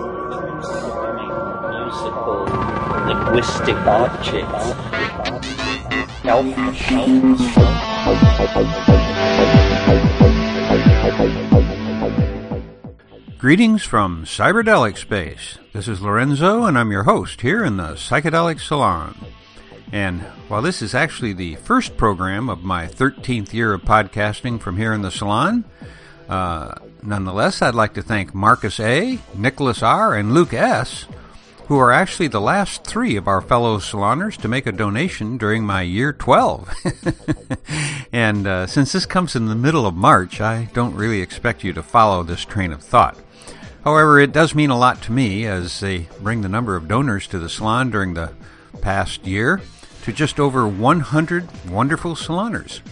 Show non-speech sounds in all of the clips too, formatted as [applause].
musical linguistic objects. Greetings from Cyberdelic Space. This is Lorenzo, and I'm your host here in the Psychedelic Salon. And while this is actually the first program of my 13th year of podcasting from here in the salon, uh, nonetheless, I'd like to thank Marcus A., Nicholas R., and Luke S., who are actually the last three of our fellow saloners to make a donation during my year 12. [laughs] and uh, since this comes in the middle of March, I don't really expect you to follow this train of thought. However, it does mean a lot to me as they bring the number of donors to the salon during the past year to just over 100 wonderful saloners,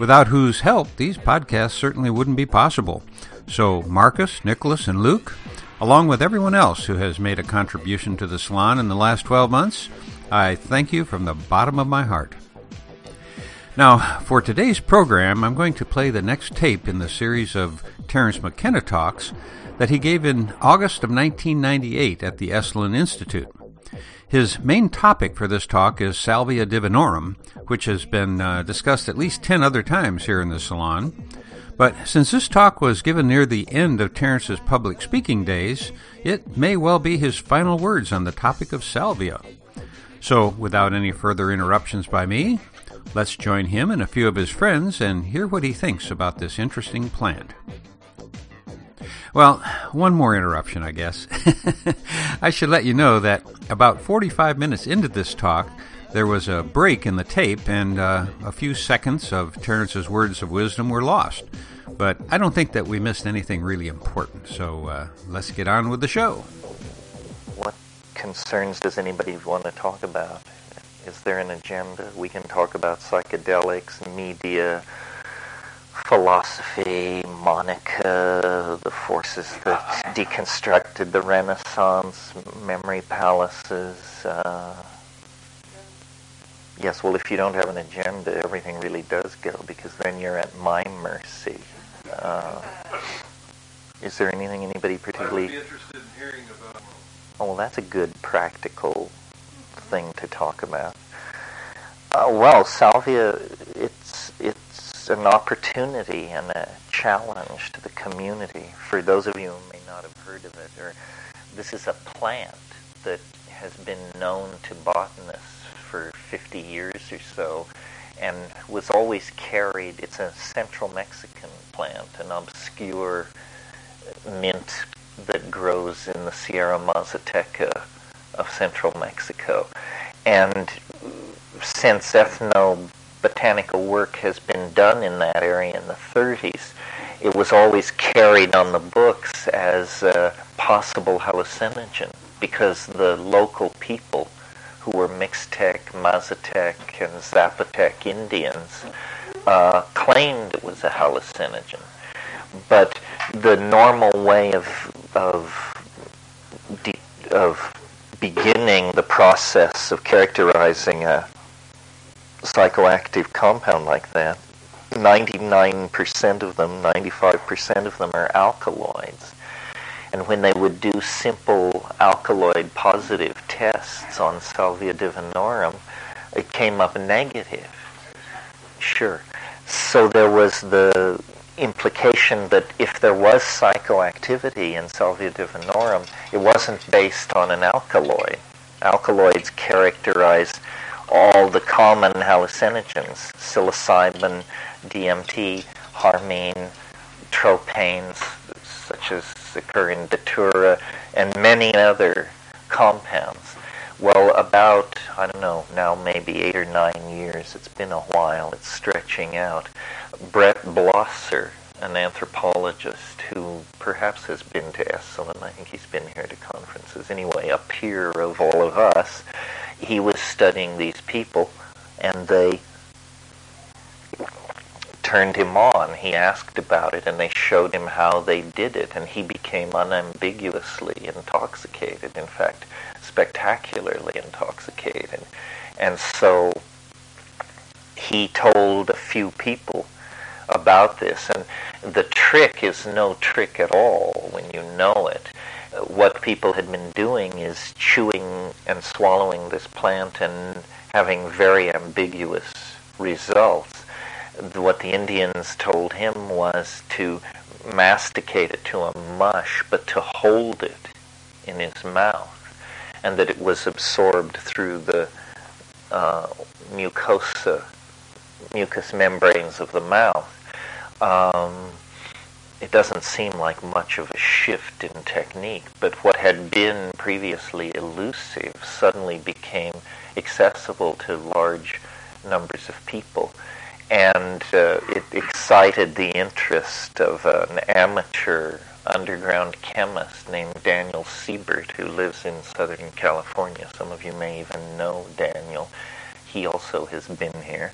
without whose help these podcasts certainly wouldn't be possible. So, Marcus, Nicholas, and Luke, along with everyone else who has made a contribution to the salon in the last 12 months, I thank you from the bottom of my heart. Now, for today's program, I'm going to play the next tape in the series of Terence McKenna talks that he gave in August of 1998 at the Esalen Institute. His main topic for this talk is Salvia divinorum, which has been uh, discussed at least 10 other times here in the salon. But since this talk was given near the end of Terence's public speaking days, it may well be his final words on the topic of salvia. So, without any further interruptions by me, let's join him and a few of his friends and hear what he thinks about this interesting plant. Well, one more interruption, I guess. [laughs] I should let you know that about 45 minutes into this talk, there was a break in the tape, and uh, a few seconds of Terence's words of wisdom were lost. But I don't think that we missed anything really important, so uh, let's get on with the show. What concerns does anybody want to talk about? Is there an agenda? We can talk about psychedelics, media, philosophy, Monica, the forces that [laughs] deconstructed the Renaissance, memory palaces. Uh, yes, well, if you don't have an agenda, everything really does go because then you're at my mercy. Uh, is there anything anybody particularly? I would be interested in hearing about. Oh, well, that's a good practical thing to talk about. Uh, well, salvia, it's it's an opportunity and a challenge to the community. For those of you who may not have heard of it, or this is a plant that has been known to botanists for 50 years or so, and was always carried. It's a central Mexican plant, an obscure mint that grows in the Sierra Mazateca of central Mexico. And since ethnobotanical work has been done in that area in the 30s, it was always carried on the books as a possible hallucinogen because the local people who were Mixtec, Mazatec, and Zapotec Indians uh, claimed it was a hallucinogen. But the normal way of of de- of beginning the process of characterizing a psychoactive compound like that, 99% of them, 95% of them are alkaloids. And when they would do simple alkaloid positive tests on Salvia divinorum, it came up negative. Sure. So there was the implication that if there was psychoactivity in Salvia divinorum, it wasn't based on an alkaloid. Alkaloids characterize all the common hallucinogens, psilocybin, DMT, harmine, tropanes, such as occur in datura, and many other compounds. Well, about, I don't know, now maybe eight or nine years, it's been a while, it's stretching out. Brett Blosser, an anthropologist who perhaps has been to Esalen, I think he's been here to conferences anyway, a peer of all of us, he was studying these people and they turned him on. He asked about it and they showed him how they did it and he became unambiguously intoxicated, in fact, spectacularly intoxicated. And so he told a few people about this and the trick is no trick at all when you know it. what people had been doing is chewing and swallowing this plant and having very ambiguous results. What the Indians told him was to masticate it to a mush, but to hold it in his mouth, and that it was absorbed through the uh, mucosa, mucous membranes of the mouth. Um, it doesn't seem like much of a shift in technique, but what had been previously elusive suddenly became accessible to large numbers of people. And uh, it excited the interest of an amateur underground chemist named Daniel Siebert, who lives in Southern California. Some of you may even know Daniel. He also has been here.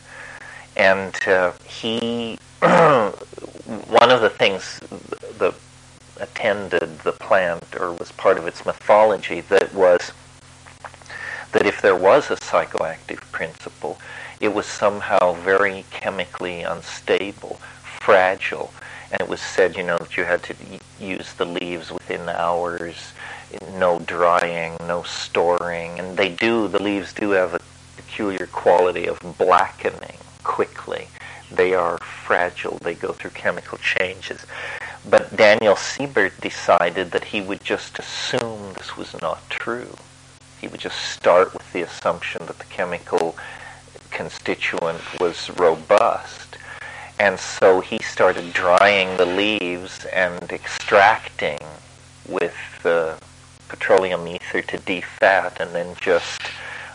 And uh, he, [clears throat] one of the things that attended the plant or was part of its mythology that was that if there was a psychoactive principle, it was somehow very chemically unstable, fragile, and it was said, you know, that you had to use the leaves within hours, no drying, no storing, and they do, the leaves do have a peculiar quality of blackening quickly. They are fragile, they go through chemical changes. But Daniel Siebert decided that he would just assume this was not true. He would just start with the assumption that the chemical constituent was robust. And so he started drying the leaves and extracting with petroleum ether to defat and then just,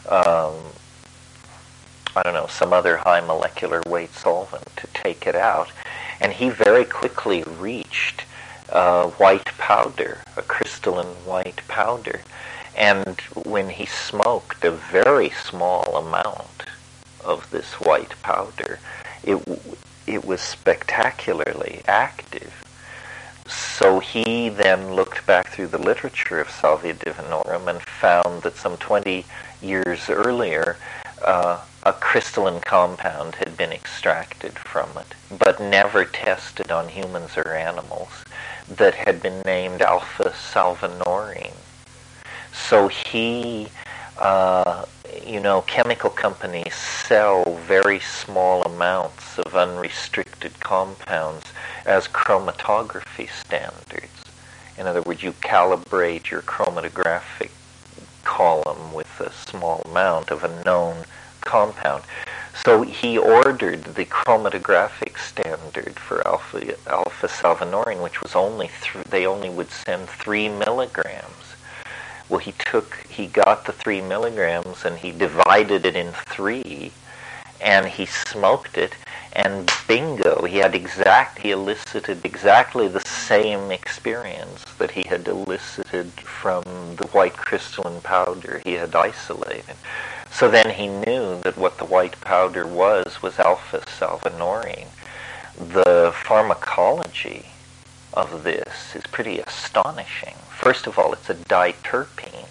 um, I don't know, some other high molecular weight solvent to take it out. And he very quickly reached uh, white powder, a crystalline white powder. And when he smoked a very small amount of this white powder, it, it was spectacularly active. So he then looked back through the literature of Salvia divinorum and found that some 20 years earlier, uh, a crystalline compound had been extracted from it, but never tested on humans or animals, that had been named alpha salvinorin. So he, uh, you know, chemical companies sell very small amounts of unrestricted compounds as chromatography standards. In other words, you calibrate your chromatographic column with a small amount of a known compound. So he ordered the chromatographic standard for alpha alpha salvinorin, which was only th- they only would send three milligrams. Well, he took he got the three milligrams and he divided it in three, and he smoked it, and bingo, he had exact he elicited exactly the same experience that he had elicited from the white crystalline powder he had isolated. So then he knew that what the white powder was was alpha salvinorin. The pharmacology of this is pretty astonishing. First of all, it's a diterpene,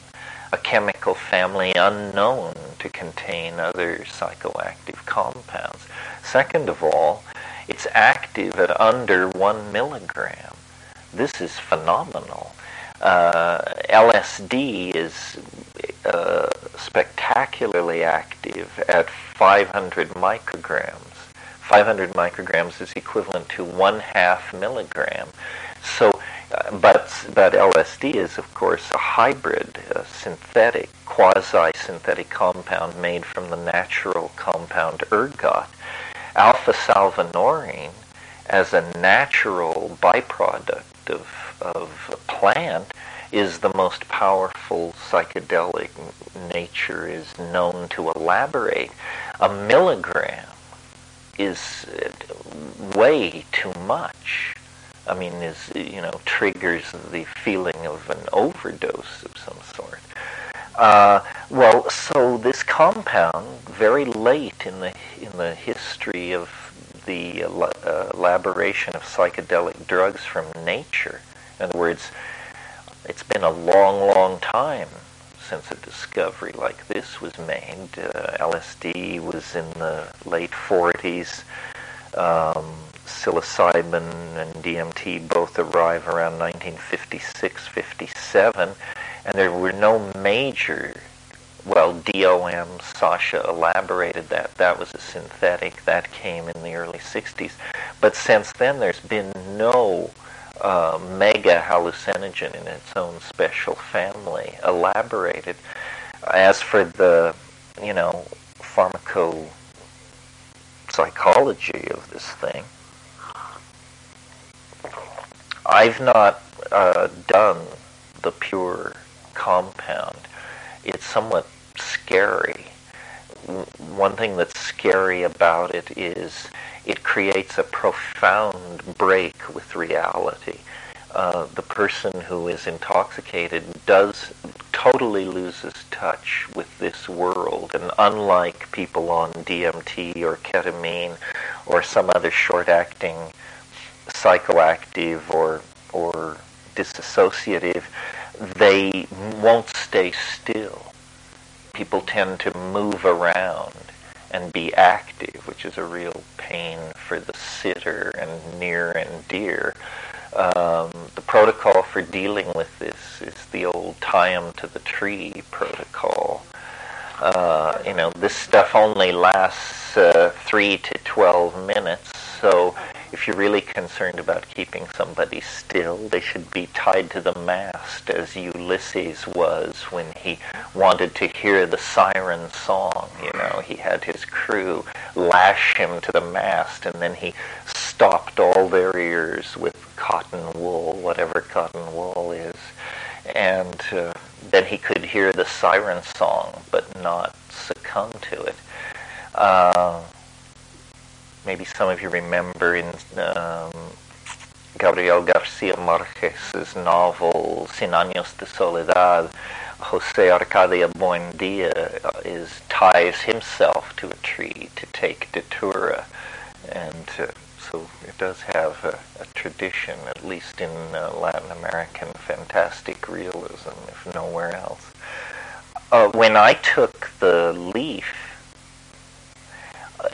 a chemical family unknown to contain other psychoactive compounds. Second of all, it's active at under one milligram. This is phenomenal. Uh, LSD is uh, spectacularly active at 500 micrograms. 500 micrograms is equivalent to one half milligram. So, uh, but but LSD is of course a hybrid, a synthetic, quasi-synthetic compound made from the natural compound ergot. Alpha salvinorin, as a natural byproduct of of a plant is the most powerful psychedelic nature is known to elaborate. A milligram is way too much. I mean, is you know triggers the feeling of an overdose of some sort. Uh, well, so this compound, very late in the in the history of the uh, elaboration of psychedelic drugs from nature, in other words, it's been a long, long time since a discovery like this was made. Uh, LSD was in the late 40s. Um, psilocybin and DMT both arrive around 1956-57, and there were no major. Well, DOM, Sasha elaborated that. That was a synthetic. That came in the early 60s. But since then, there's been no uh, mega hallucinogen in its own special family elaborated. As for the, you know, pharmaco psychology of this thing, I've not uh, done the pure compound. It's somewhat scary. One thing that's scary about it is it creates a profound break with reality. Uh, the person who is intoxicated does totally loses touch with this world, and unlike people on DMT or ketamine or some other short-acting psychoactive or or disassociative, they won't stay still. People tend to move around and be active, which is a real pain for the sitter and near and dear. Um, the protocol for dealing with this is the old tie 'em to the tree protocol. Uh, you know, this stuff only lasts uh, three to twelve minutes, so if you're really concerned about keeping somebody still, they should be tied to the mast, as Ulysses was when he wanted to hear the siren song. You know, he had his crew lash him to the mast, and then he stopped all their ears with cotton wool, whatever cotton wool is, and uh, then he could hear the siren song, but not succumb to it. Uh, maybe some of you remember in um, Gabriel Garcia Marquez's novel Cien Años de Soledad, Jose Arcadio Buendia is ties himself to a tree to take datura, and uh, so it does have a, a tradition, at least in uh, Latin American fantastic realism, if nowhere else. Uh, when I took the leaf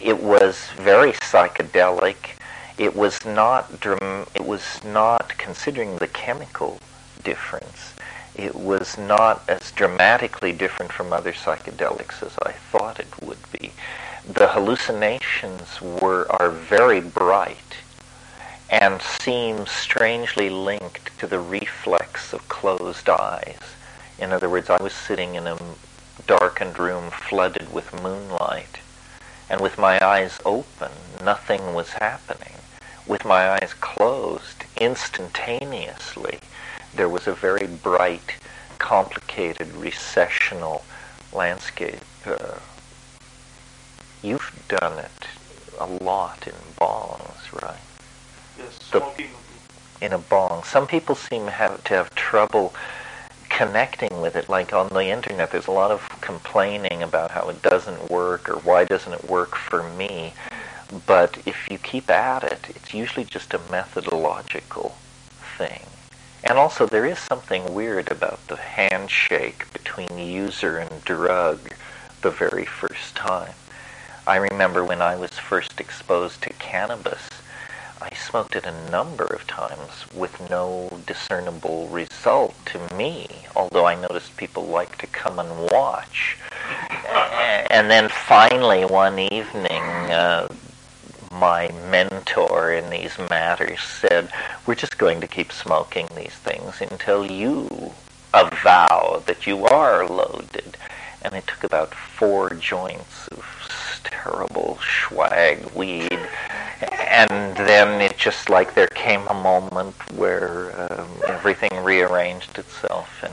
it was very psychedelic. It was not dram- it was not considering the chemical difference. It was not as dramatically different from other psychedelics as I thought it would be. The hallucinations were are very bright and seem strangely linked to the reflex of closed eyes. In other words, I was sitting in a darkened room flooded with moonlight and with my eyes open, nothing was happening. With my eyes closed, instantaneously, there was a very bright, complicated, recessional landscape. Uh, you've done it a lot in bongs, right? Yes, The- smoking. In a bong. Some people seem have to have trouble connecting with it. Like on the internet, there's a lot of complaining about how it doesn't work or why doesn't it work for me. But if you keep at it, it's usually just a methodological thing. And also, there is something weird about the handshake between user and drug the very first time. I remember when I was first exposed to cannabis, I smoked it a number of times with no discernible result to me, although I noticed people like to come and watch. And then finally, one evening, uh, my mentor in these matters said, We're just going to keep smoking these things until you avow that you are loaded. And it took about four joints of terrible swag weed. And then it just like there came a moment where um, everything rearranged itself. And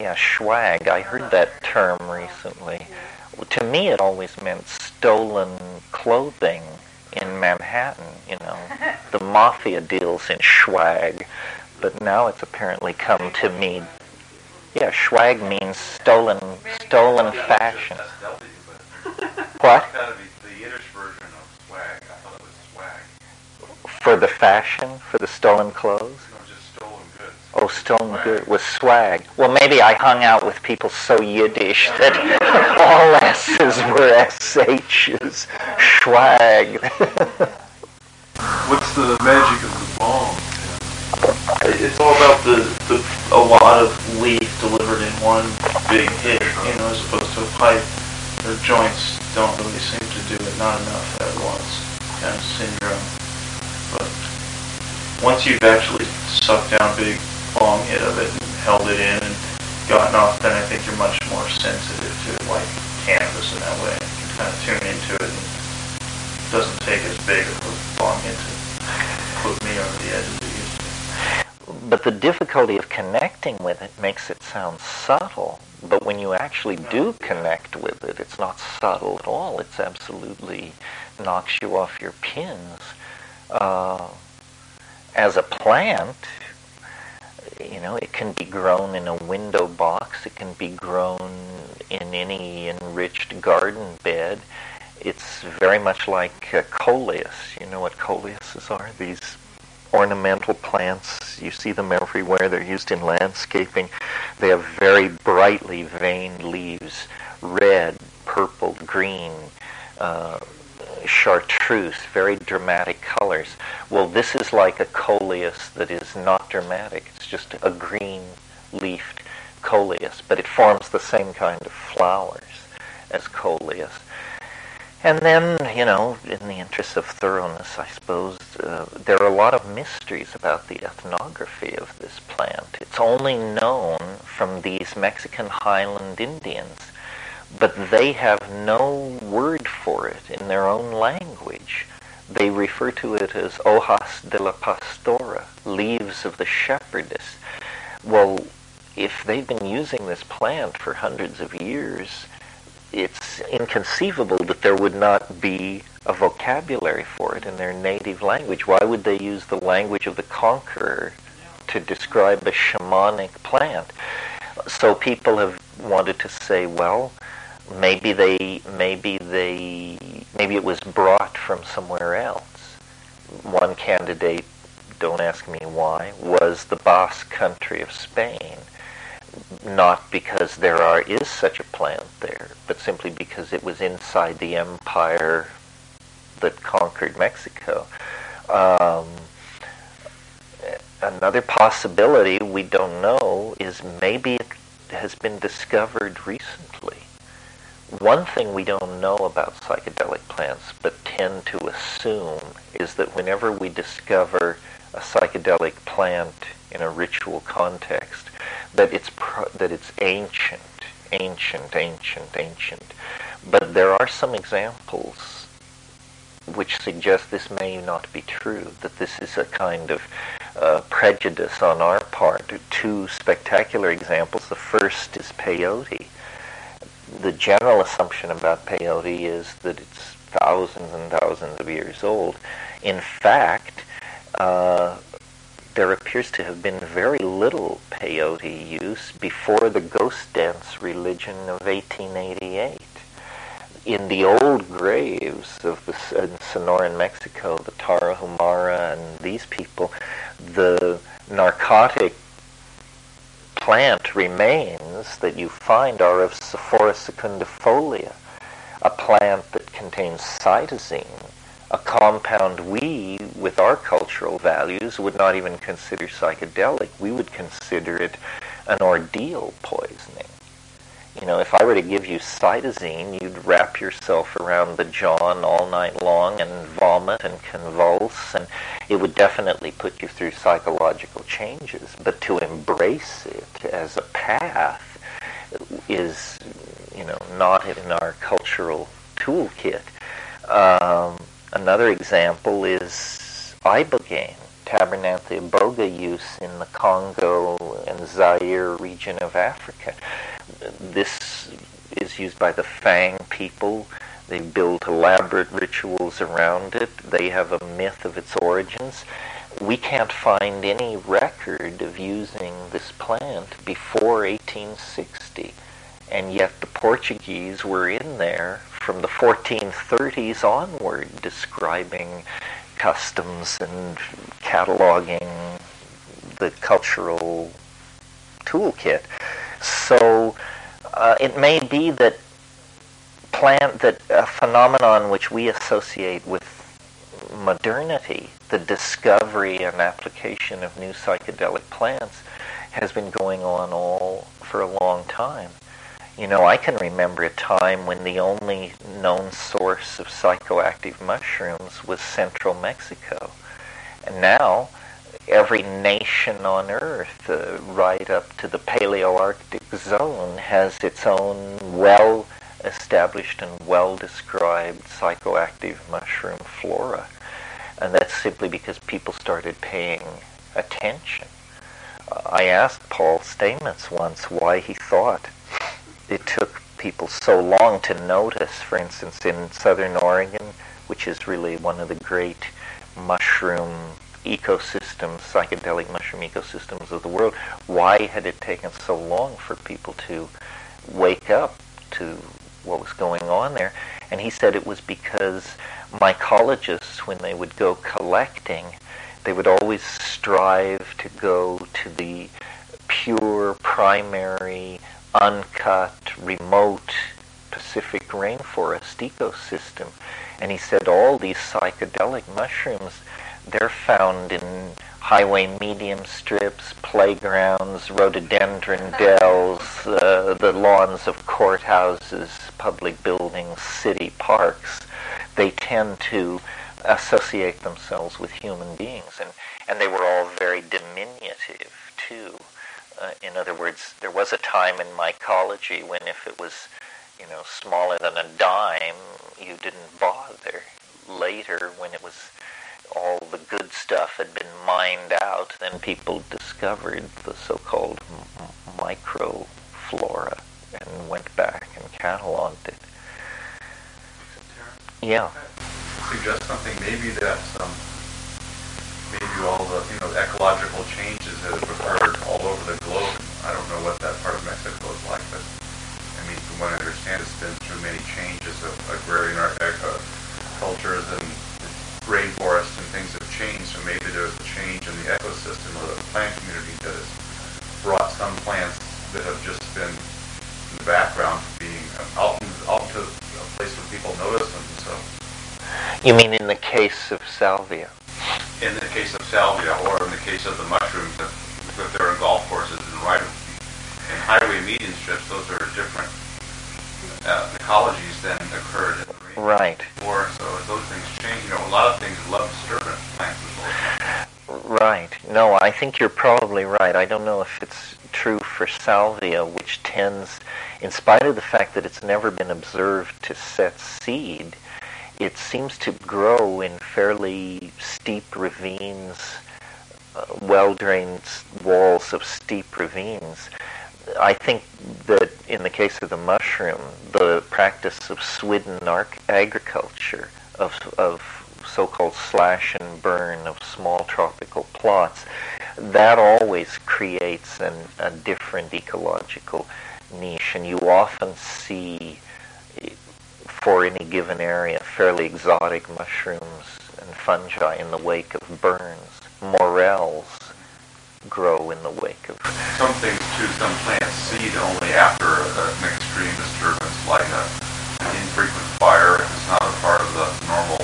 yeah, swag. I heard that term recently. To me, it always meant stolen clothing in Manhattan. You know, [laughs] the mafia deals in swag, but now it's apparently come to mean yeah, swag means stolen stolen fashion. That's Delphi, but What? that would be the Yiddish version of swag. I thought it was swag. For the fashion, for the stolen clothes? No, just stolen goods. Oh, stolen good was swag. Well, maybe I hung out with people so Yiddish that [laughs] all S's were SH's. Swag. What's the magic of the bong? It's all about the, the a lot of leaf delivered in one big hit, you know, as opposed to a pipe. The joints don't really seem to do it, not enough at once, kind of syndrome. Once you've actually sucked down a big long hit of it and held it in and gotten off, then I think you're much more sensitive to like cannabis in that way. You can kind of tune into it and it doesn't take as big of a long hit to put me over the edge of the used to. But the difficulty of connecting with it makes it sound subtle. But when you actually do connect with it, it's not subtle at all. It's absolutely knocks you off your pins. Uh, as a plant, you know, it can be grown in a window box. It can be grown in any enriched garden bed. It's very much like uh, coleus. You know what coleuses are? These ornamental plants. You see them everywhere. They're used in landscaping. They have very brightly veined leaves, red, purple, green, uh, chartreuse, very dramatic colors. Well, this is like a coleus that is not dramatic. It's just a green leafed coleus, but it forms the same kind of flowers as coleus. And then, you know, in the interest of thoroughness, I suppose, uh, there are a lot of mysteries about the ethnography of this plant. It's only known from these Mexican highland Indians, but they have no word for it in their own language. They refer to it as hojas de la pastora, leaves of the shepherdess. Well, if they've been using this plant for hundreds of years, it's inconceivable that there would not be a vocabulary for it in their native language. Why would they use the language of the conqueror to describe a shamanic plant? So people have wanted to say, well, maybe they, maybe they, maybe it was brought from somewhere else. One candidate, don't ask me why, was the Basque country of Spain not because there are is such a plant there, but simply because it was inside the empire that conquered Mexico. Um, another possibility we don't know is maybe it has been discovered recently. One thing we don't know about psychedelic plants, but tend to assume, is that whenever we discover a psychedelic plant in a ritual context, that it's that it's ancient, ancient, ancient, ancient. But there are some examples which suggest this may not be true. That this is a kind of uh, prejudice on our part. Two spectacular examples. The first is peyote. The general assumption about peyote is that it's thousands and thousands of years old. In fact, uh, there appears to have been very little peyote use before the ghost dance religion of 1888. In the old graves of the in Sonoran Mexico, the Tarahumara and these people, the narcotic plant remains that you find are of Sophora secundifolia, a plant that contains cytisine, a compound we, with our cultural values, would not even consider psychedelic. We would consider it an ordeal poisoning. You know, if I were to give you cytisine, you'd wrap yourself around the john all night long and vomit and convulse, and it would definitely put you through psychological changes. But to embrace it as a path is, you know, not in our cultural toolkit. Um, Another example is ibogaine, Tabernanthe iboga use in the Congo and Zaire region of Africa. This is used by the Fang people. They build elaborate rituals around it. They have a myth of its origins. We can't find any record of using this plant before 1860, and yet the Portuguese were in there from the 1430s onward describing customs and cataloging the cultural toolkit. So uh, it may be that plant that a phenomenon which we associate with modernity, the discovery and application of new psychedelic plants, has been going on all for a long time. You know, I can remember a time when the only known source of psychoactive mushrooms was central Mexico. And now, every nation on Earth, uh, right up to the Paleoarctic zone, has its own well established and well described psychoactive mushroom flora. And that's simply because people started paying attention. I asked Paul Stamets once why he thought it took people so long to notice, for instance, in southern Oregon, which is really one of the great mushroom ecosystems, psychedelic mushroom ecosystems of the world, why had it taken so long for people to wake up to what was going on there? And he said it was because mycologists, when they would go collecting, they would always strive to go to the pure, primary, uncut, remote Pacific rainforest ecosystem. And he said all these psychedelic mushrooms, they're found in highway medium strips, playgrounds, rhododendron dells, uh, the lawns of courthouses, public buildings, city parks. They tend to associate themselves with human beings, and, and they were all very diminutive too. Uh, in other words, there was a time in mycology when if it was, you know, smaller than a dime, you didn't bother. Later, when it was all the good stuff had been mined out, then people discovered the so-called microflora and went back and cataloged it. Yeah. Suggest something maybe that um, maybe all the you know ecological changes that have occurred all over the globe. I don't know what that part of Mexico is like, but I mean, from what I understand, it's been through many changes of agrarian uh, cultures and rainforests and changed. So maybe there's a change in the ecosystem of the plant community that has brought some plants that have just been in the background being out, out to a place where people notice them. So. You mean in the case of salvia? in the case of salvia or in the case of the mushrooms that, that they're in golf courses and right in highway median strips, those are different uh, ecologies than occurred in the right. Or so as those things change, you know, a lot of things love disturbance Right. No, I think you're probably right. I don't know if it's true for salvia, which tends, in spite of the fact that it's never been observed to set seed, it seems to grow in fairly steep ravines, uh, well-drained walls of steep ravines. I think that in the case of the mushroom, the practice of swidden arc- agriculture, of, of so-called slash and burn of small tropical plots, that always creates an, a different ecological niche, and you often see for any given area fairly exotic mushrooms and fungi in the wake of burns. Morels grow in the wake of... Some things too, some plants seed only after an extreme disturbance like a, an infrequent fire if it's not a part of the normal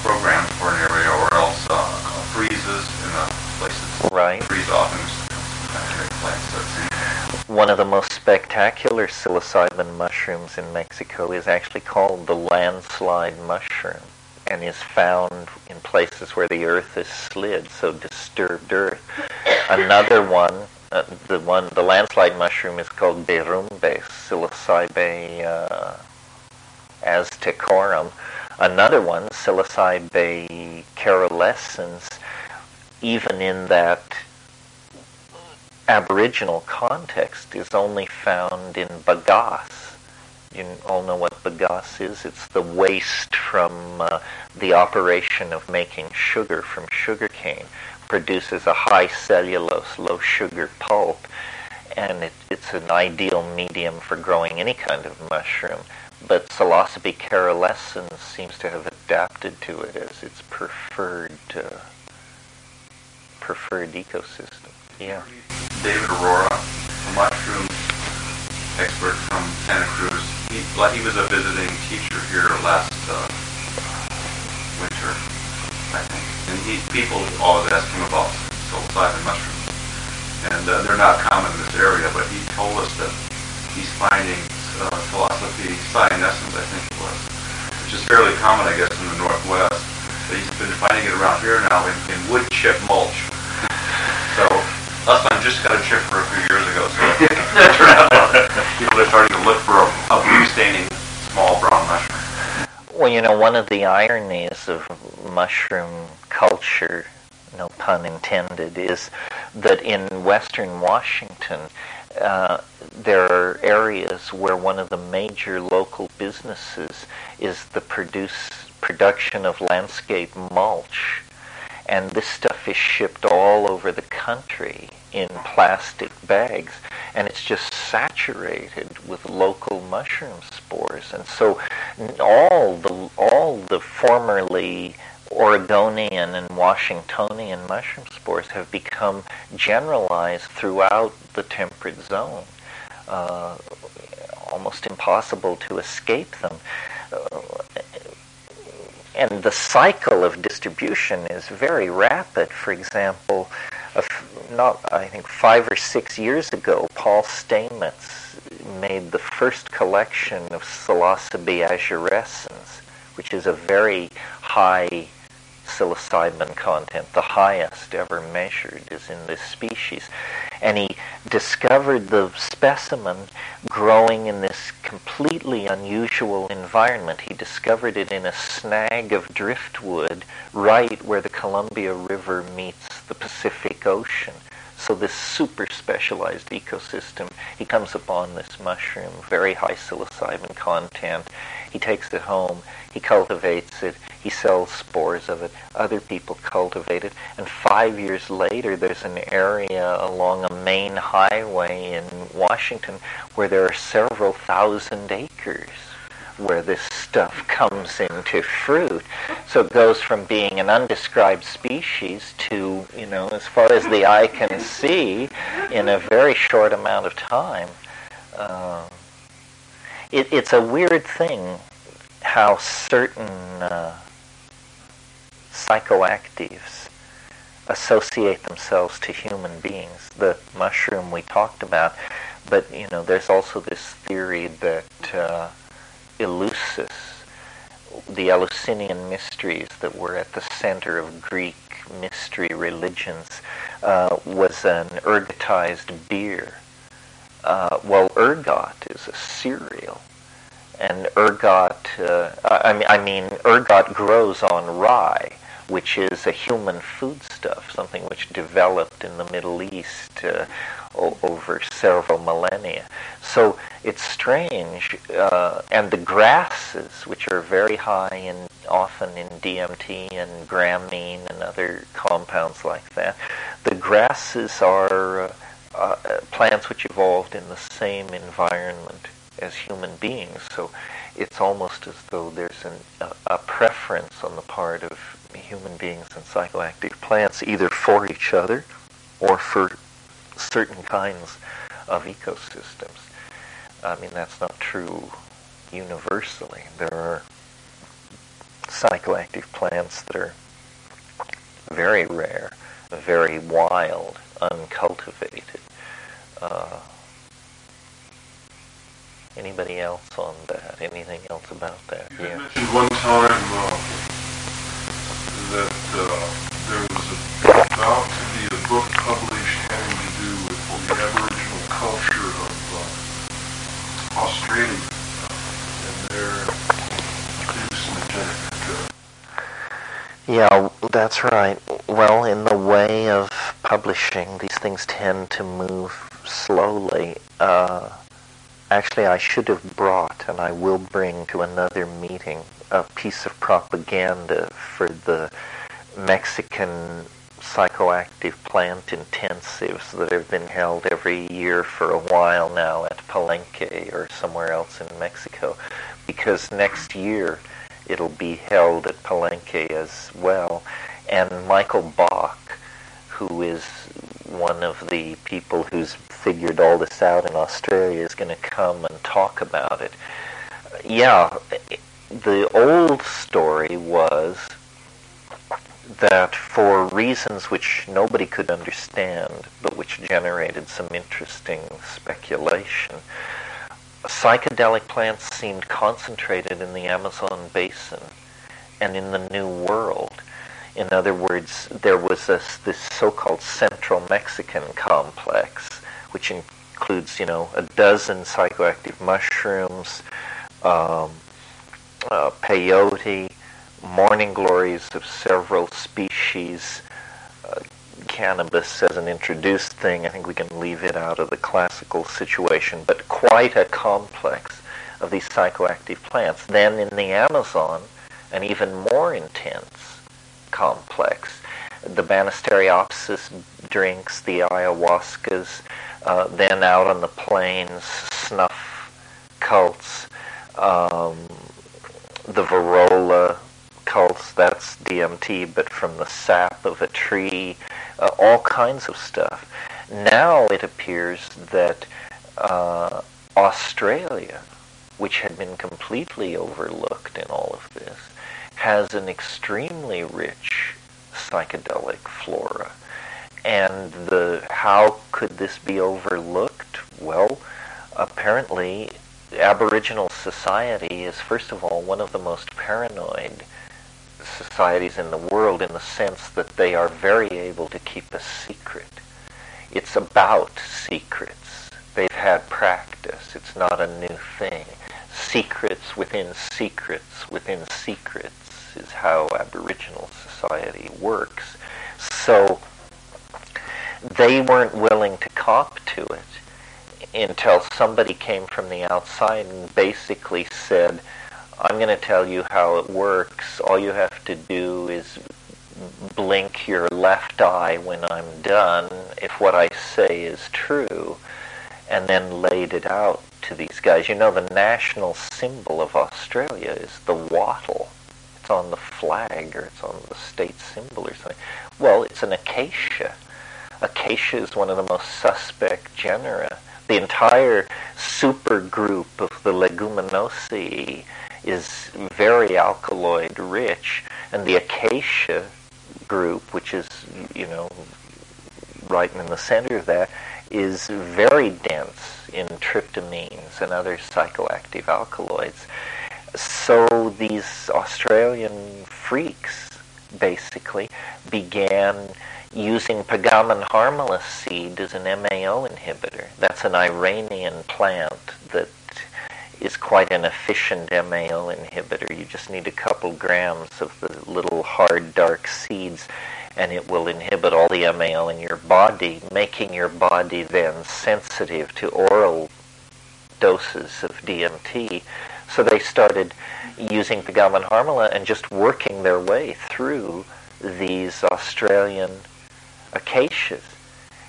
program for an area or else uh, freezes in a place that's right. freeze often plants. One of the most spectacular psilocybin mushrooms in Mexico is actually called the landslide mushroom and is found in places where the earth is slid, so disturbed earth. Another one, uh, the one, the landslide mushroom is called derrumbe, psilocybe uh, aztecorum. Another one, psilocybe caerulescens, even in that Aboriginal context is only found in bagasse. You all know what bagasse is. It's the waste from uh, the operation of making sugar from sugarcane. Produces a high cellulose, low sugar pulp, and it, it's an ideal medium for growing any kind of mushroom. But Psilocybe caerulescens seems to have adapted to it as its preferred uh, preferred ecosystem. Yeah. David Arora, a mushroom expert from Santa Cruz, he, he was a visiting teacher here last uh, winter, I think. And he people always ask him about psilocybin mushrooms, and uh, they're not common in this area. But he told us that he's finding uh, psilocybe cyanescens, I think it was, which is fairly common, I guess, in the northwest. But he's been finding it around here now in, in wood chip mulch. Last time I just got a chip for a few years ago, so [laughs] it turned out people are starting to look for a, a blue staining small brown mushroom. Well, you know, one of the ironies of mushroom culture, no pun intended, is that in western Washington, uh, there are areas where one of the major local businesses is the produce production of landscape mulch. And this stuff is shipped all over the country in plastic bags, and it's just saturated with local mushroom spores. And so all the all the formerly Oregonian and Washingtonian mushroom spores have become generalized throughout the temperate zone. Uh, almost impossible to escape them. Uh, and the cycle of distribution is very rapid. For example, not I think five or six years ago, Paul Stamets made the first collection of Psilocybe azurescens, which is a very high psilocybin content, the highest ever measured is in this species. And he discovered the specimen growing in this completely unusual environment. He discovered it in a snag of driftwood right where the Columbia River meets the Pacific Ocean. So this super specialized ecosystem, he comes upon this mushroom, very high psilocybin content. He takes it home, he cultivates it, he sells spores of it, other people cultivate it, and five years later there's an area along a main highway in Washington where there are several thousand acres where this stuff comes into fruit. So it goes from being an undescribed species to, you know, as far as the eye can see, in a very short amount of time. Um, it, it's a weird thing how certain uh, psychoactives associate themselves to human beings. The mushroom we talked about, but you know, there's also this theory that uh, Eleusis, the Eleusinian mysteries that were at the center of Greek mystery religions, uh, was an ergotized beer. Uh, well, ergot is a cereal, and ergot, uh, I, mean, I mean, ergot grows on rye, which is a human foodstuff, something which developed in the Middle East uh, over several millennia. So it's strange, uh, and the grasses, which are very high in often in DMT and gramine and other compounds like that, the grasses are uh, plants which evolved in the same environment as human beings. So it's almost as though there's an, a, a preference on the part of human beings and psychoactive plants either for each other or for certain kinds of ecosystems. I mean, that's not true universally. There are psychoactive plants that are very rare, very wild, uncultivated. Uh, anybody else on that? Anything else about that? You yeah. mentioned one time uh, that uh, there was about to be a book published having to do with the Aboriginal culture of uh, Australia and their hallucinogenic. Yeah, that's right. Well, in the way of publishing, these things tend to move slowly. Uh, actually, I should have brought, and I will bring to another meeting, a piece of propaganda for the Mexican psychoactive plant intensives that have been held every year for a while now at Palenque or somewhere else in Mexico, because next year it'll be held at Palenque as well. And Michael Bach, who is one of the people who's figured all this out in Australia, is going to come and talk about it. yeah, the old story was that for reasons which nobody could understand, but which generated some interesting speculation, psychedelic plants seemed concentrated in the Amazon basin and in the New World. In other words, there was this, this so-called Central Mexican complex, which includes, you know, a dozen psychoactive mushrooms, um, uh, peyote, morning glories of several species, uh, cannabis as an introduced thing. I think we can leave it out of the classical situation, but quite a complex of these psychoactive plants. Then in the Amazon, an even more intense complex. The Banisteriopsis drinks, the ayahuascas, uh, then out on the plains, snuff cults, um, the Virola cults, that's DMT, but from the sap of a tree, uh, all kinds of stuff. Now it appears that uh, Australia, which had been completely overlooked in all of this, has an extremely rich psychedelic flora. And the how could this be overlooked? Well, apparently Aboriginal society is first of all one of the most paranoid societies in the world in the sense that they are very able to keep a secret. It's about secrets. They've had practice. It's not a new thing. Secrets within secrets within secrets is how Aboriginal society works. So they weren't willing to cop to it until somebody came from the outside and basically said, I'm going to tell you how it works. All you have to do is blink your left eye when I'm done if what I say is true, and then laid it out to these guys. You know, the national symbol of Australia is the wattle. It's on the flag or it's on the state symbol or something. Well, it's an acacia. Acacia is one of the most suspect genera. The entire supergroup of the Leguminosae is very alkaloid rich, and the acacia group, which is, you know, right in the center of that, is very dense in tryptamines and other psychoactive alkaloids. So these Australian freaks basically began using Peganum harmala seed as an MAO inhibitor. That's an Iranian plant that is quite an efficient MAO inhibitor. You just need a couple grams of the little hard dark seeds and it will inhibit all the MAO in your body, making your body then sensitive to oral doses of DMT. So they started using Peganum harmala and just working their way through these Australian acacias.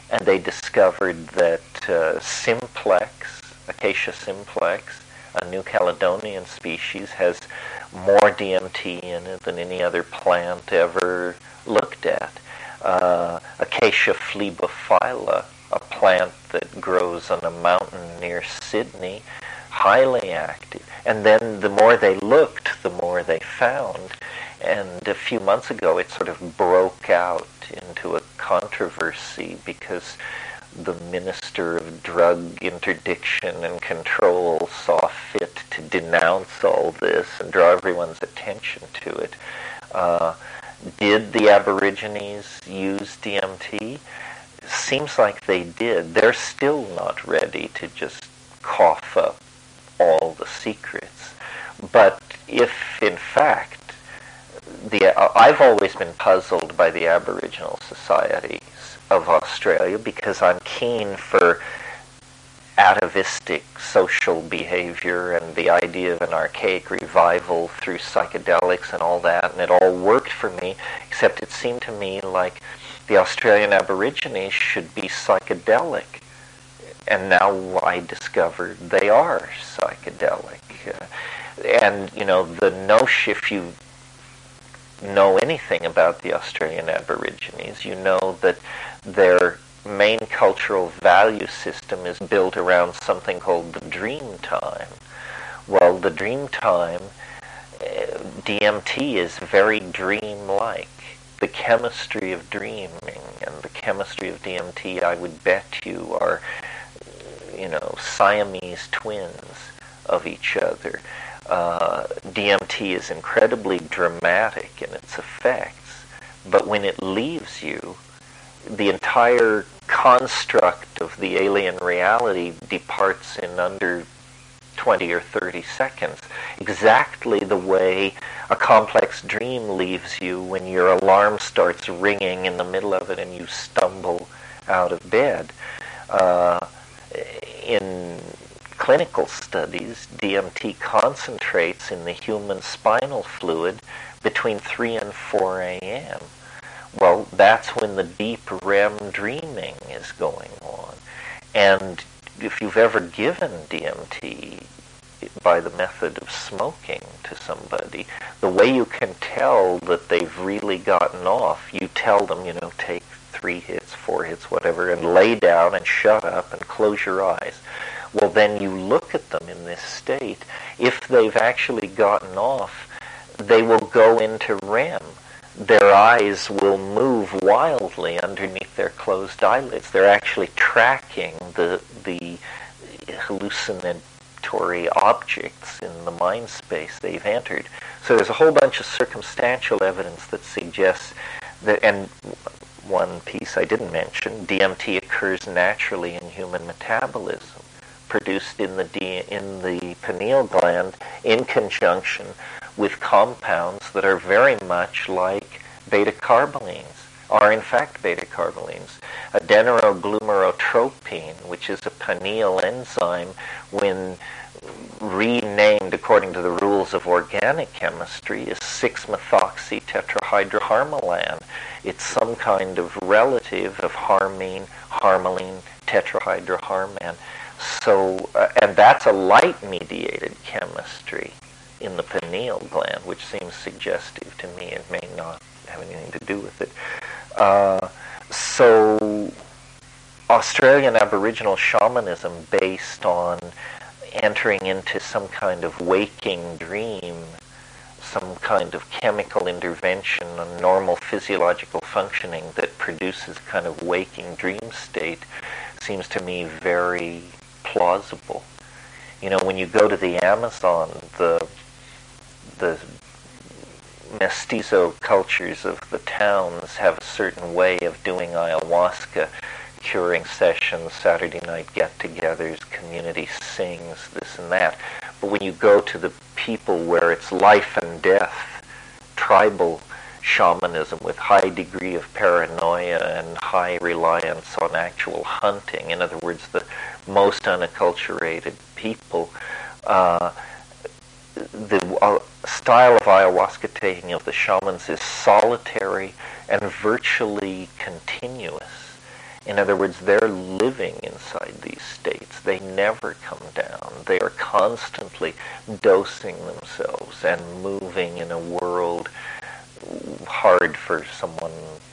And they discovered that uh, simplex, acacia simplex, a New Caledonian species, has more DMT in it than any other plant ever looked at. Uh, Acacia phlebophylla, a plant that grows on a mountain near Sydney, highly active. And then the more they looked, the they found. And a few months ago, it sort of broke out into a controversy because the Minister of Drug Interdiction and Control saw fit to denounce all this and draw everyone's attention to it. Uh, did the Aborigines use DMT? Seems like they did. They're still not ready to just cough up all the secrets. But if, in fact, the I've always been puzzled by the Aboriginal societies of Australia because I'm keen for atavistic social behavior and the idea of an archaic revival through psychedelics and all that, and it all worked for me, except it seemed to me like the Australian Aborigines should be psychedelic. And now I discovered they are psychedelic. Uh, and, you know, the notion, if you know anything about the Australian Aborigines, you know that their main cultural value system is built around something called the dream time, Well, the dream time, uh, DMT is very dream-like. The chemistry of dreaming and the chemistry of DMT, I would bet you, are, you know, Siamese twins of each other. Uh, DMT is incredibly dramatic in its effects, but when it leaves you, the entire construct of the alien reality departs in under 20 or 30 seconds, exactly the way a complex dream leaves you when your alarm starts ringing in the middle of it and you stumble out of bed. Uh, in clinical studies, DMT concentrates in the human spinal fluid between 3 and 4 a.m. Well, that's when the deep REM dreaming is going on. And if you've ever given DMT by the method of smoking to somebody, the way you can tell that they've really gotten off, you tell them, you know, take three hits, four hits, whatever, and lay down and shut up and close your eyes. Well, then you look at them in this state. If they've actually gotten off, they will go into REM their eyes will move wildly underneath their closed eyelids. They're actually tracking the the hallucinatory objects in the mind space they've entered. So there's a whole bunch of circumstantial evidence that suggests that, and one piece I didn't mention, DMT occurs naturally in human metabolism, produced in the D, in the pineal gland in conjunction with compounds that are very much like beta carbolines, are in fact beta carbolines. Adrenoglomerulotropin, which is a pineal enzyme, when renamed according to the rules of organic chemistry, is 6-methoxy tetrahydroharmalan. It's some kind of relative of harmine, harmaline, tetrahydroharman. So, uh, and that's a light-mediated chemistry in the pineal gland, which seems suggestive to me. It may not have anything to do with it. Uh, so, Australian Aboriginal shamanism based on entering into some kind of waking dream, some kind of chemical intervention on normal physiological functioning that produces kind of waking dream state seems to me very plausible. You know, when you go to the Amazon, the the mestizo cultures of the towns have a certain way of doing ayahuasca, curing sessions, Saturday night get-togethers, community sings, this and that. But when you go to the people where it's life and death, tribal shamanism with high degree of paranoia and high reliance on actual hunting, in other words, the most unacculturated people, uh, the uh, style of ayahuasca taking of the shamans is solitary and virtually continuous. In other words, they're living inside these states. They never come down. They are constantly dosing themselves and moving in a world hard for someone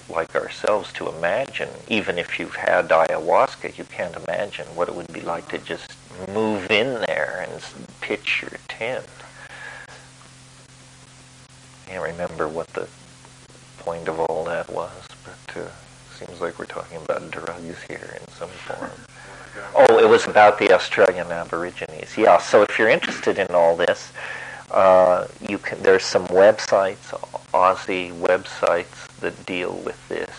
like ourselves to imagine. Even if you've had ayahuasca, you can't imagine what it would be like to just move in there and pitch your tent I can't remember what the point of all that was, but uh, seems like we're talking about drugs here in some form. [laughs] Oh, it was about the Australian Aborigines. Yeah, so if you're interested in all this, uh, you can. There's some websites, Aussie websites that deal with this.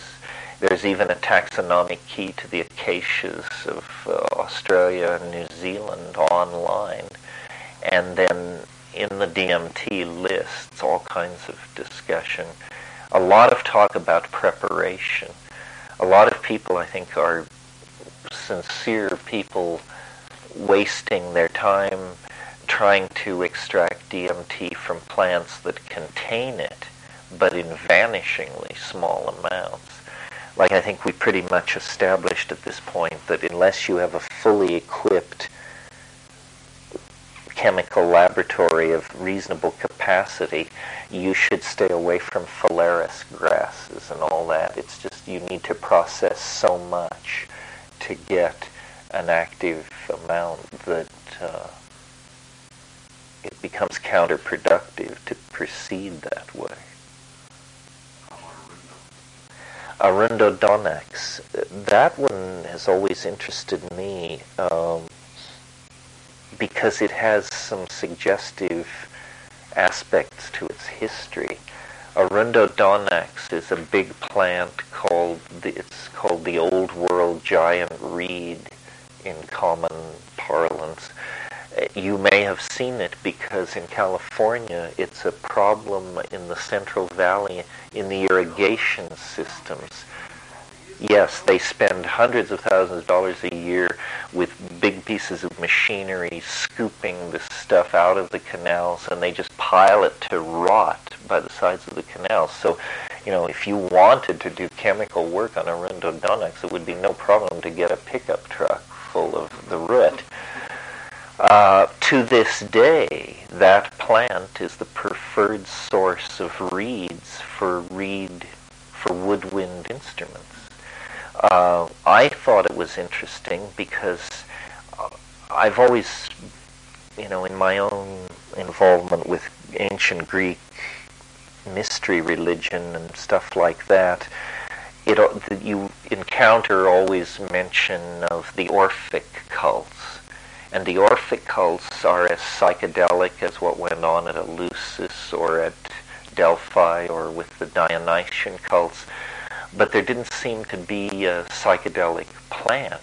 There's even a taxonomic key to the acacias of uh, Australia and New Zealand online, and then in the DMT lists all kinds of discussion. A lot of talk about preparation. A lot of people, I think, are sincere people wasting their time trying to extract DMT from plants that contain it, but in vanishingly small amounts. Like I think we pretty much established at this point that unless you have a fully equipped chemical laboratory of reasonable capacity, you should stay away from phalaris grasses and all that. It's just you need to process so much to get an active amount that uh, it becomes counterproductive to proceed that way. Arundo donax, that one has always interested me um, because it has some suggestive aspects to its history. Arundo donax is a big plant called the, it's called the Old World Giant Reed in common parlance. You may have seen it because in California it's a problem in the Central Valley in the irrigation systems. Yes, they spend hundreds of thousands of dollars a year with big pieces of machinery scooping this stuff out of the canals and they just pile it to rot by the sides of the canals. So, you know, if you wanted to do chemical work on Arundo donax, it would be no problem to get a pickup truck full of the root. Uh, to this day, that plant is the preferred source of reeds for reed for woodwind instruments. Uh, I thought it was interesting because uh, I've always, you know, in my own involvement with ancient Greek mystery religion and stuff like that, it you encounter always mention of the Orphic cults and the Orphic cults are as psychedelic as what went on at Eleusis or at Delphi or with the Dionysian cults. But there didn't seem to be a psychedelic plant.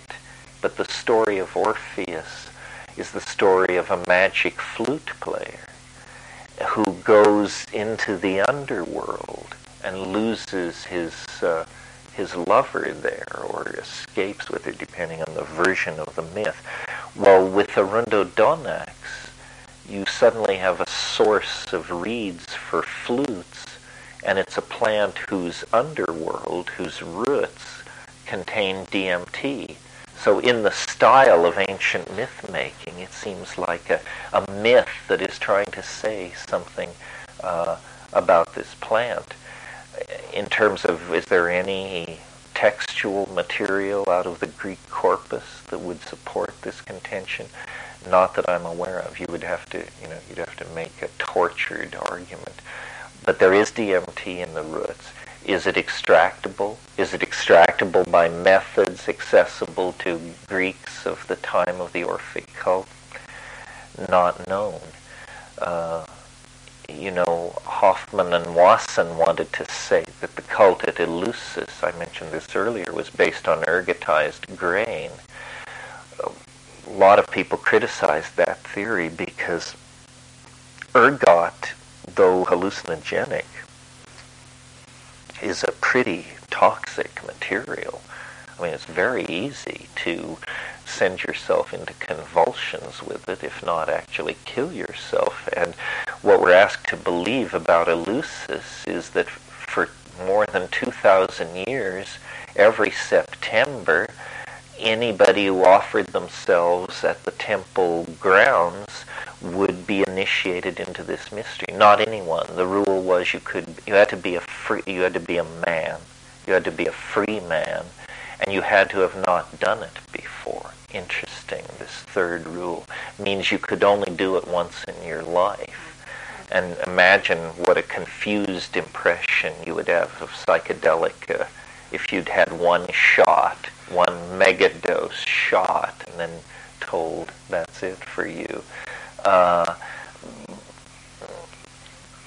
But the story of Orpheus is the story of a magic flute player who goes into the underworld and loses his uh, his lover there or escapes with her depending on the version of the myth. Well, with Arundo donax, you suddenly have a source of reeds for flutes, and it's a plant whose underworld, whose roots, contain DMT. So in the style of ancient myth making, it seems like a, a myth that is trying to say something uh, about this plant. In terms of, is there any textual material out of the Greek corpus that would support this contention? Not that I'm aware of. You would have to, you know, you'd have to make a tortured argument. But there is DMT in the roots. Is it extractable? Is it extractable by methods accessible to Greeks of the time of the Orphic cult? Not known. Uh, you know, Hofmann and Wasson wanted to say that the cult at Eleusis, I mentioned this earlier, was based on ergotized grain. A lot of people criticized that theory because ergot, though hallucinogenic, is a pretty toxic material. I mean, it's very easy to send yourself into convulsions with it, if not actually kill yourself. And what we're asked to believe about Eleusis is that for more than 2,000 years, every September, anybody who offered themselves at the temple grounds would be initiated into this mystery. Not anyone. The rule was you could you had to be a free you had to be a man. You had to be a free man and you had to have not done it before. Interesting. This third rule means you could only do it once in your life. And imagine what a confused impression you would have of psychedelic uh, if you'd had one shot, one megadose shot, and then told that's it for you. Uh,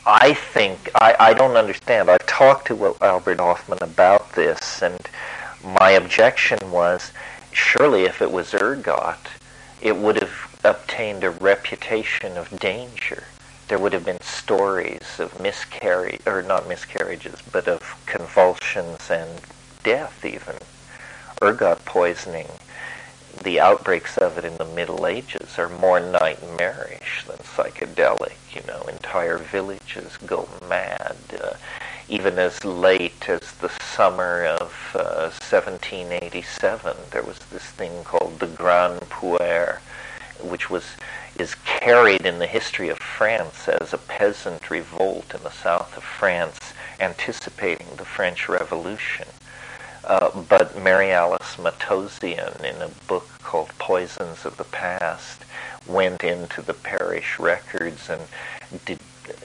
I think, I, I don't understand. I've talked to Albert Hofmann about this, and my objection was surely if it was ergot, it would have obtained a reputation of danger. There would have been stories of miscarriage, or not miscarriages, but of convulsions and death even. Ergot poisoning, the outbreaks of it in the Middle Ages are more nightmarish than psychedelic. You know, entire villages go mad. Uh, even as late as the summer of uh, 1787, there was this thing called the Grande Peur, which was is carried in the history of France as a peasant revolt in the south of France, anticipating the French Revolution. Uh, but Mary Alice Matossian, in a book called Poisons of the Past, went into the parish records and did,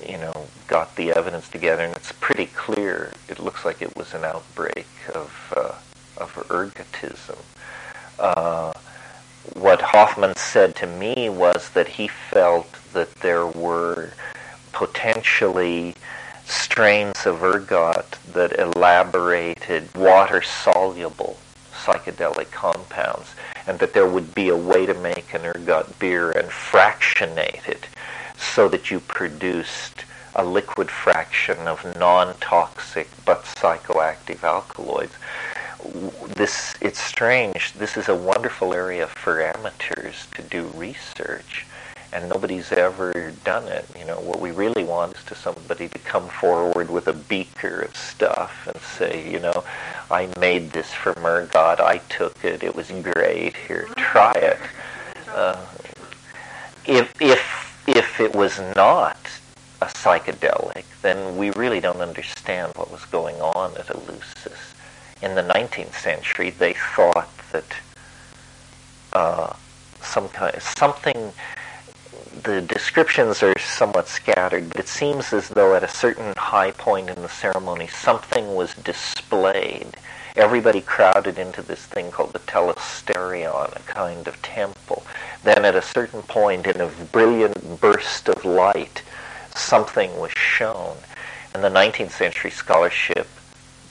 you know, got the evidence together, and it's pretty clear. It looks like it was an outbreak of uh, of ergotism. Uh, what Hofmann said to me was that he felt that there were potentially strains of ergot that elaborated water soluble psychedelic compounds, and that there would be a way to make an ergot beer and fractionate it so that you produced a liquid fraction of non-toxic but psychoactive alkaloids. This it's strange. This is a wonderful area for amateurs to do research and nobody's ever done it. You know, what we really want is to somebody to come forward with a beaker of stuff and say, you know, I made this for Ergot, I took it, it was great, here, try it. Uh, if, if, if it was not a psychedelic, then we really don't understand what was going on at Eleusis. In the 19th century, they thought that uh, some kind, something the descriptions are somewhat scattered, but it seems as though at a certain high point in the ceremony, something was displayed. Everybody crowded into this thing called the telesterion, a kind of temple. Then at a certain point, in a brilliant burst of light, something was shown. And the 19th century scholarship,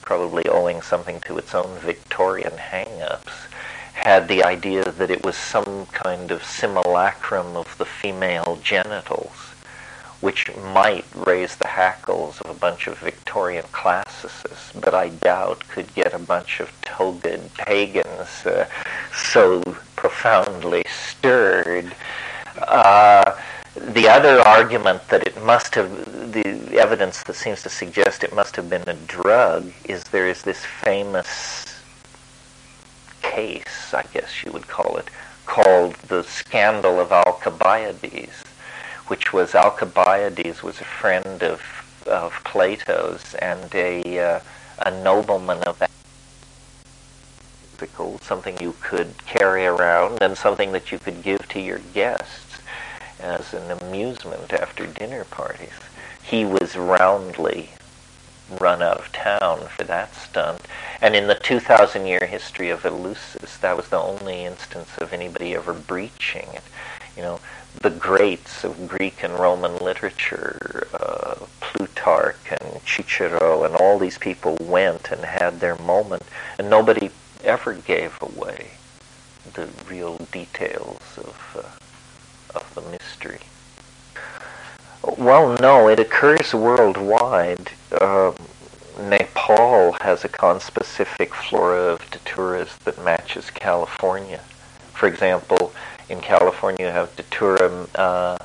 probably owing something to its own Victorian hang-ups, had the idea that it was some kind of simulacrum of the female genitals, which might raise the hackles of a bunch of Victorian classicists, but I doubt could get a bunch of togaed pagans uh, so profoundly stirred. Uh, the other argument that it must have, the evidence that seems to suggest it must have been a drug, is there is this famous case, I guess you would call it, called the Scandal of Alcibiades, which was Alcibiades was a friend of, of Plato's and a, uh, a nobleman of that something you could carry around and something that you could give to your guests as an amusement after dinner parties. He was roundly run out of town for that stunt. And in the 2,000 year history of Eleusis, that was the only instance of anybody ever breaching it. You know, the greats of Greek and Roman literature, uh, Plutarch and Cicero, and all these people went and had their moment, and nobody ever gave away the real details of, uh, of the mystery. Well, no, it occurs worldwide. Uh, Nepal has a conspecific flora of daturas that matches California. For example, in California you have datura uh,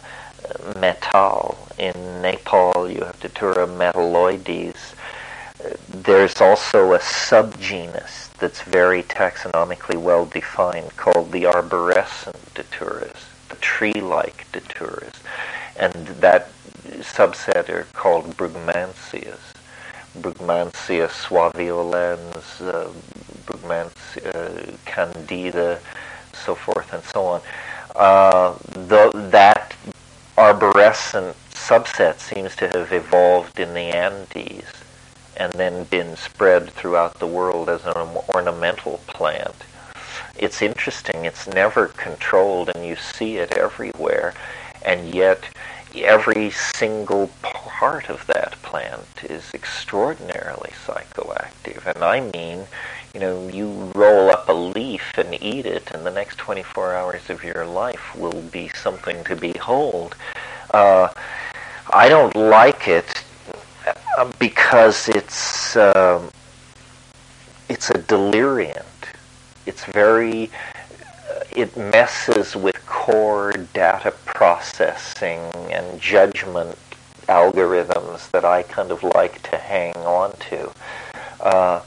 metel. In Nepal you have datura meteloides. There's also a subgenus that's very taxonomically well defined called the arborescent daturas, the tree-like daturas and that subset are called Brugmansias. Brugmansia suaveolens, uh, Brugmansia candida, so forth and so on. Uh, the, that arborescent subset seems to have evolved in the Andes and then been spread throughout the world as an ornamental plant. It's interesting, it's never controlled and you see it everywhere and yet every single part of that plant is extraordinarily psychoactive. And I mean, you know, you roll up a leaf and eat it, and the next 24 hours of your life will be something to behold. Uh, I don't like it uh, because it's um, it's a deliriant. It's very it messes with core data processing and judgment algorithms that I kind of like to hang on to. Uh,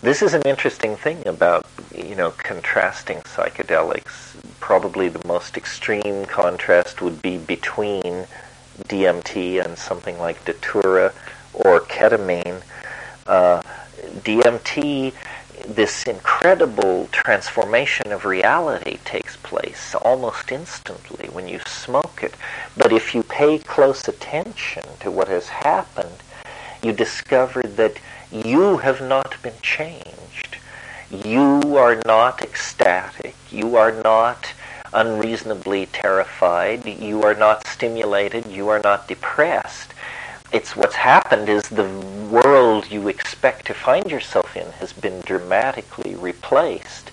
this is an interesting thing about you know contrasting psychedelics. Probably the most extreme contrast would be between DMT and something like Datura or ketamine. Uh, DMT this incredible transformation of reality takes place almost instantly when you smoke it. But if you pay close attention to what has happened, you discover that you have not been changed. You are not ecstatic. You are not unreasonably terrified. You are not stimulated. You are not depressed it's what's happened is the world you expect to find yourself in has been dramatically replaced.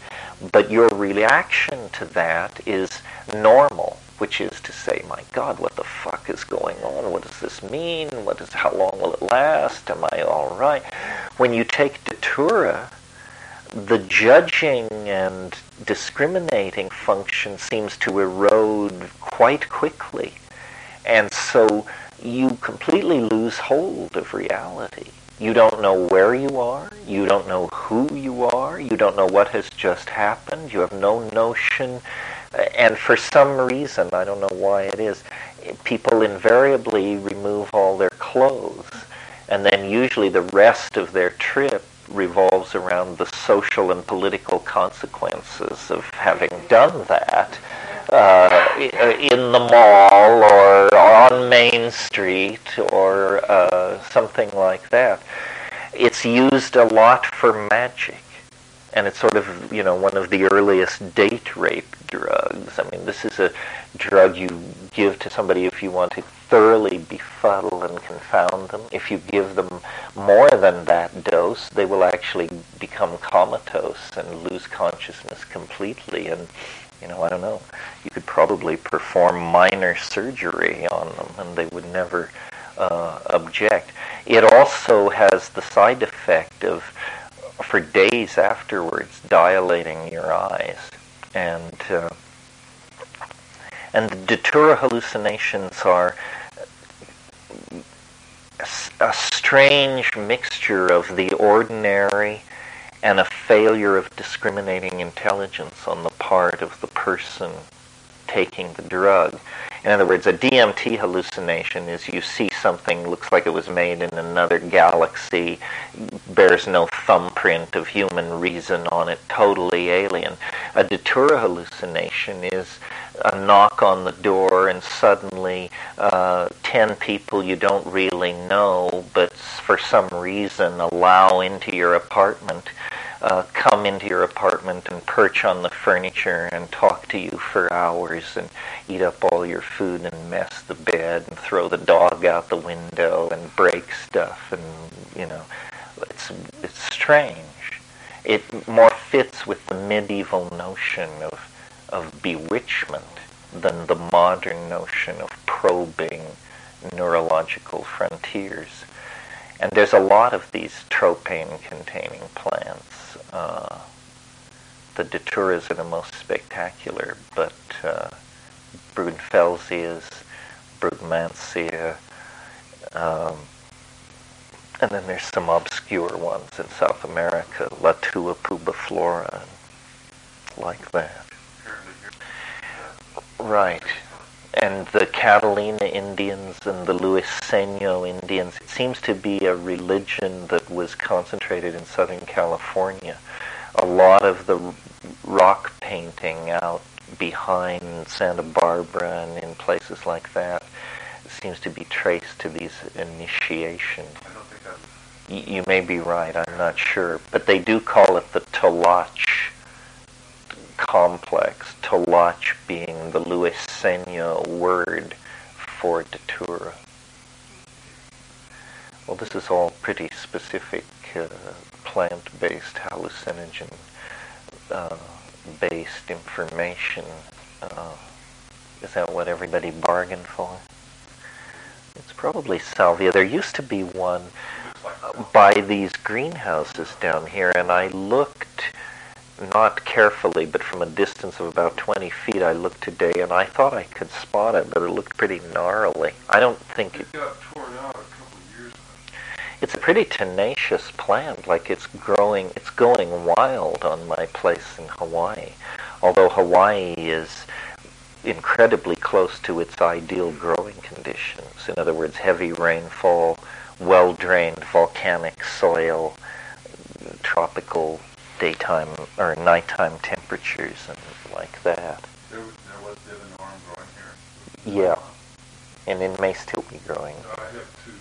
But your reaction to that is normal, which is to say, my God, what the fuck is going on? What does this mean? What is, how long will it last? Am I all right? When you take Datura, the judging and discriminating function seems to erode quite quickly. And so you completely lose hold of reality. You don't know where you are. You don't know who you are. You don't know what has just happened. You have no notion. And for some reason, I don't know why it is, people invariably remove all their clothes. And then usually the rest of their trip revolves around the social and political consequences of having done that uh, in the mall or on Main Street or uh, something like that. It's used a lot for magic. And it's sort of, you know, one of the earliest date rape drugs. I mean, this is a drug you give to somebody if you want to thoroughly befuddle and confound them. If you give them more than that dose, they will actually become comatose and lose consciousness completely. And you know, I don't know. You could probably perform minor surgery on them and they would never uh, object. It also has the side effect of, for days afterwards, dilating your eyes. And, uh, and the datura hallucinations are a strange mixture of the ordinary and a failure of discriminating intelligence on the part of the person taking the drug. In other words, a DMT hallucination is you see something looks like it was made in another galaxy, bears no thumbprint of human reason on it, totally alien. A Datura hallucination is a knock on the door and suddenly uh, 10 people you don't really know but for some reason allow into your apartment uh, come into your apartment and perch on the furniture and talk to you for hours and eat up all your food and mess the bed and throw the dog out the window and break stuff and you know it's it's strange. It more fits with the medieval notion of of bewitchment than the modern notion of probing neurological frontiers. And there's a lot of these tropane containing plants uh, the Daturas are the most spectacular, but uh, Brunfelsias, Brugmansia, um, and then there's some obscure ones in South America, Latua pubiflora, like that. Right. And the Catalina Indians and the Luiseno Indians, it seems to be a religion that was concentrated in Southern California a lot of the rock painting out behind Santa Barbara and in places like that seems to be traced to these initiations. You may be right, I'm not sure. But they do call it the Toloache complex, Toloache being the Luiseno word for Datura. Well, this is all pretty specific uh, plant-based hallucinogen-based uh, information. Uh, is that what everybody bargained for? It's probably salvia. There used to be one by these greenhouses down here, and I looked not carefully, but from a distance of about 20 feet, I looked today, and I thought I could spot it, but it looked pretty gnarly. I don't think it... got torn out it's a pretty tenacious plant. Like it's growing, it's going wild on my place in Hawaii. Although Hawaii is incredibly close to its ideal growing conditions. In other words, heavy rainfall, well-drained volcanic soil, tropical daytime or nighttime temperatures and like that. There, was- there was Divan growing here. Yeah, and it may still be growing. I have two.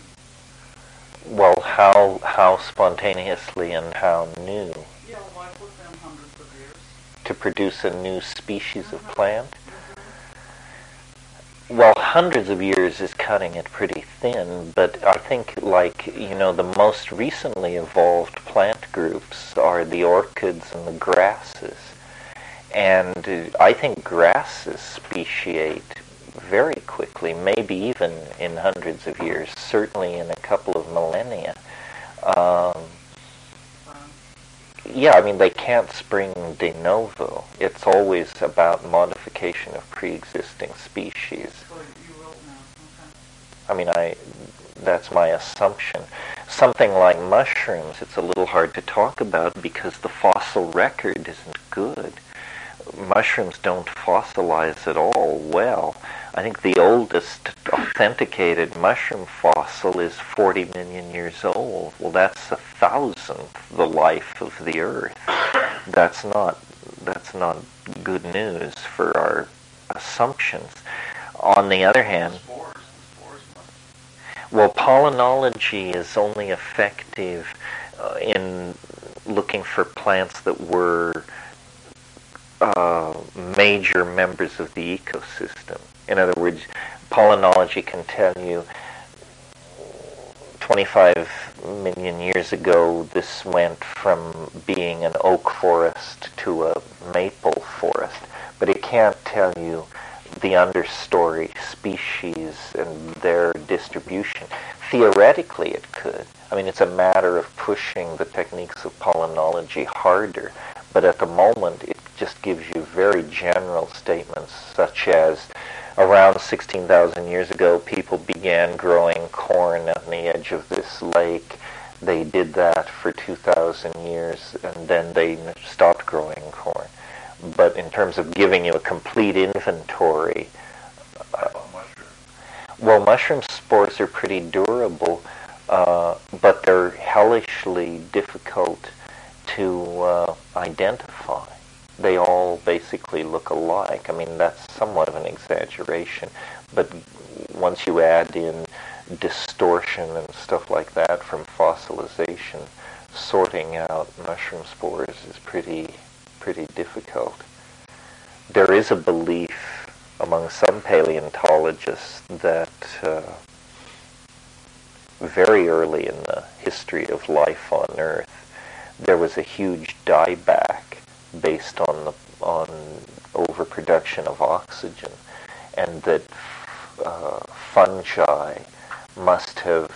Well, how how spontaneously and how new Yeah, like with them hundreds of years. to produce a new species of plant? Well, hundreds of years is cutting it pretty thin, but I think, like, you know, the most recently evolved plant groups are the orchids and the grasses. And uh, I think grasses speciate very quickly, maybe even in hundreds of years, certainly in a couple of millennia. Um, yeah, I mean, they can't spring de novo. It's always about modification of pre-existing species. So you will now. I mean, I that's my assumption. Something like mushrooms, it's a little hard to talk about because the fossil record isn't good. Mushrooms don't fossilize at all well. I think the oldest authenticated mushroom fossil is 40 million years old. Well, that's a thousandth the life of the Earth. That's not that's not good news for our assumptions. On the other hand, well, palynology is only effective uh, in looking for plants that were uh, major members of the ecosystem. In other words, palynology can tell you 25 million years ago this went from being an oak forest to a maple forest, but it can't tell you the understory species and their distribution. Theoretically, it could. I mean, it's a matter of pushing the techniques of palynology harder, but at the moment, it just gives you very general statements, such as around 16,000 years ago, people began growing corn on the edge of this lake. They did that for 2,000 years, and then they stopped growing corn. But in terms of giving you a complete inventory, How well, mushroom spores are pretty durable, uh, but they're hellishly difficult to uh, identify. They all basically look alike. I mean, that's somewhat of an exaggeration, but once you add in distortion and stuff like that from fossilization, sorting out mushroom spores is pretty pretty difficult. There is a belief among some paleontologists that uh, very early in the history of life on Earth, there was a huge dieback based on the on overproduction of oxygen, and that uh, fungi must have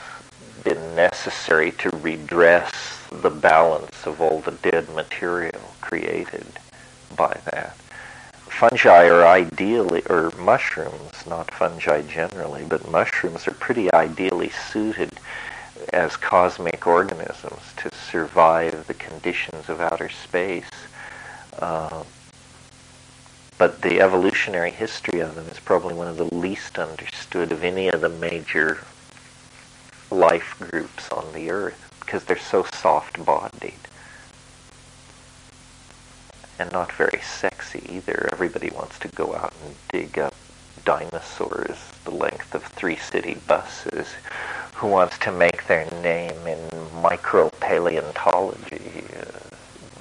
been necessary to redress the balance of all the dead material created by that. Fungi are ideally, or mushrooms, not fungi generally, but mushrooms are pretty ideally suited as cosmic organisms to survive the conditions of outer space. Uh, but the evolutionary history of them is probably one of the least understood of any of the major life groups on the earth because they're so soft bodied and not very sexy either. Everybody wants to go out and dig up dinosaurs the length of three city buses. Who wants to make their name in micropaleontology? Uh,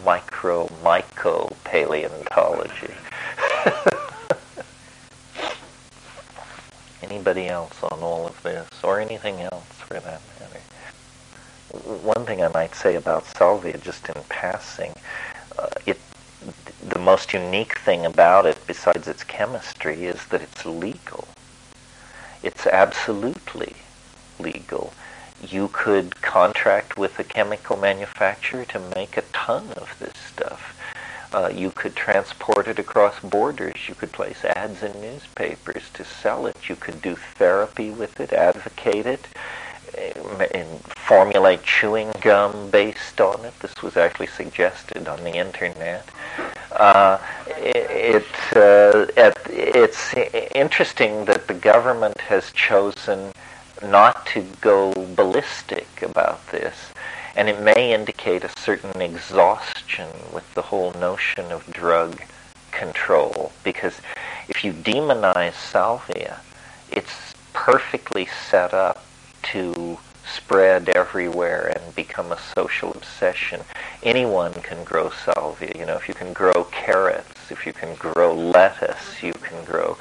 micro myco paleontology. [laughs] Anybody else on all of this, or anything else for that matter? One thing I might say about salvia, just in passing, uh, it the most unique thing about it, besides its chemistry, is that it's legal. It's absolutely legal. You could contract with a chemical manufacturer to make a ton of this stuff. Uh, you could transport it across borders. You could place ads in newspapers to sell it. You could do therapy with it, advocate it, uh, and formulate chewing gum based on it. This was actually suggested on the internet. Uh, it, it, uh, it, it's interesting that the government has chosen not to go ballistic about this. And it may indicate a certain exhaustion with the whole notion of drug control because if you demonize salvia, it's perfectly set up to spread everywhere and become a social obsession. Anyone can grow salvia. You know, if you can grow carrots, if you can grow lettuce, you can grow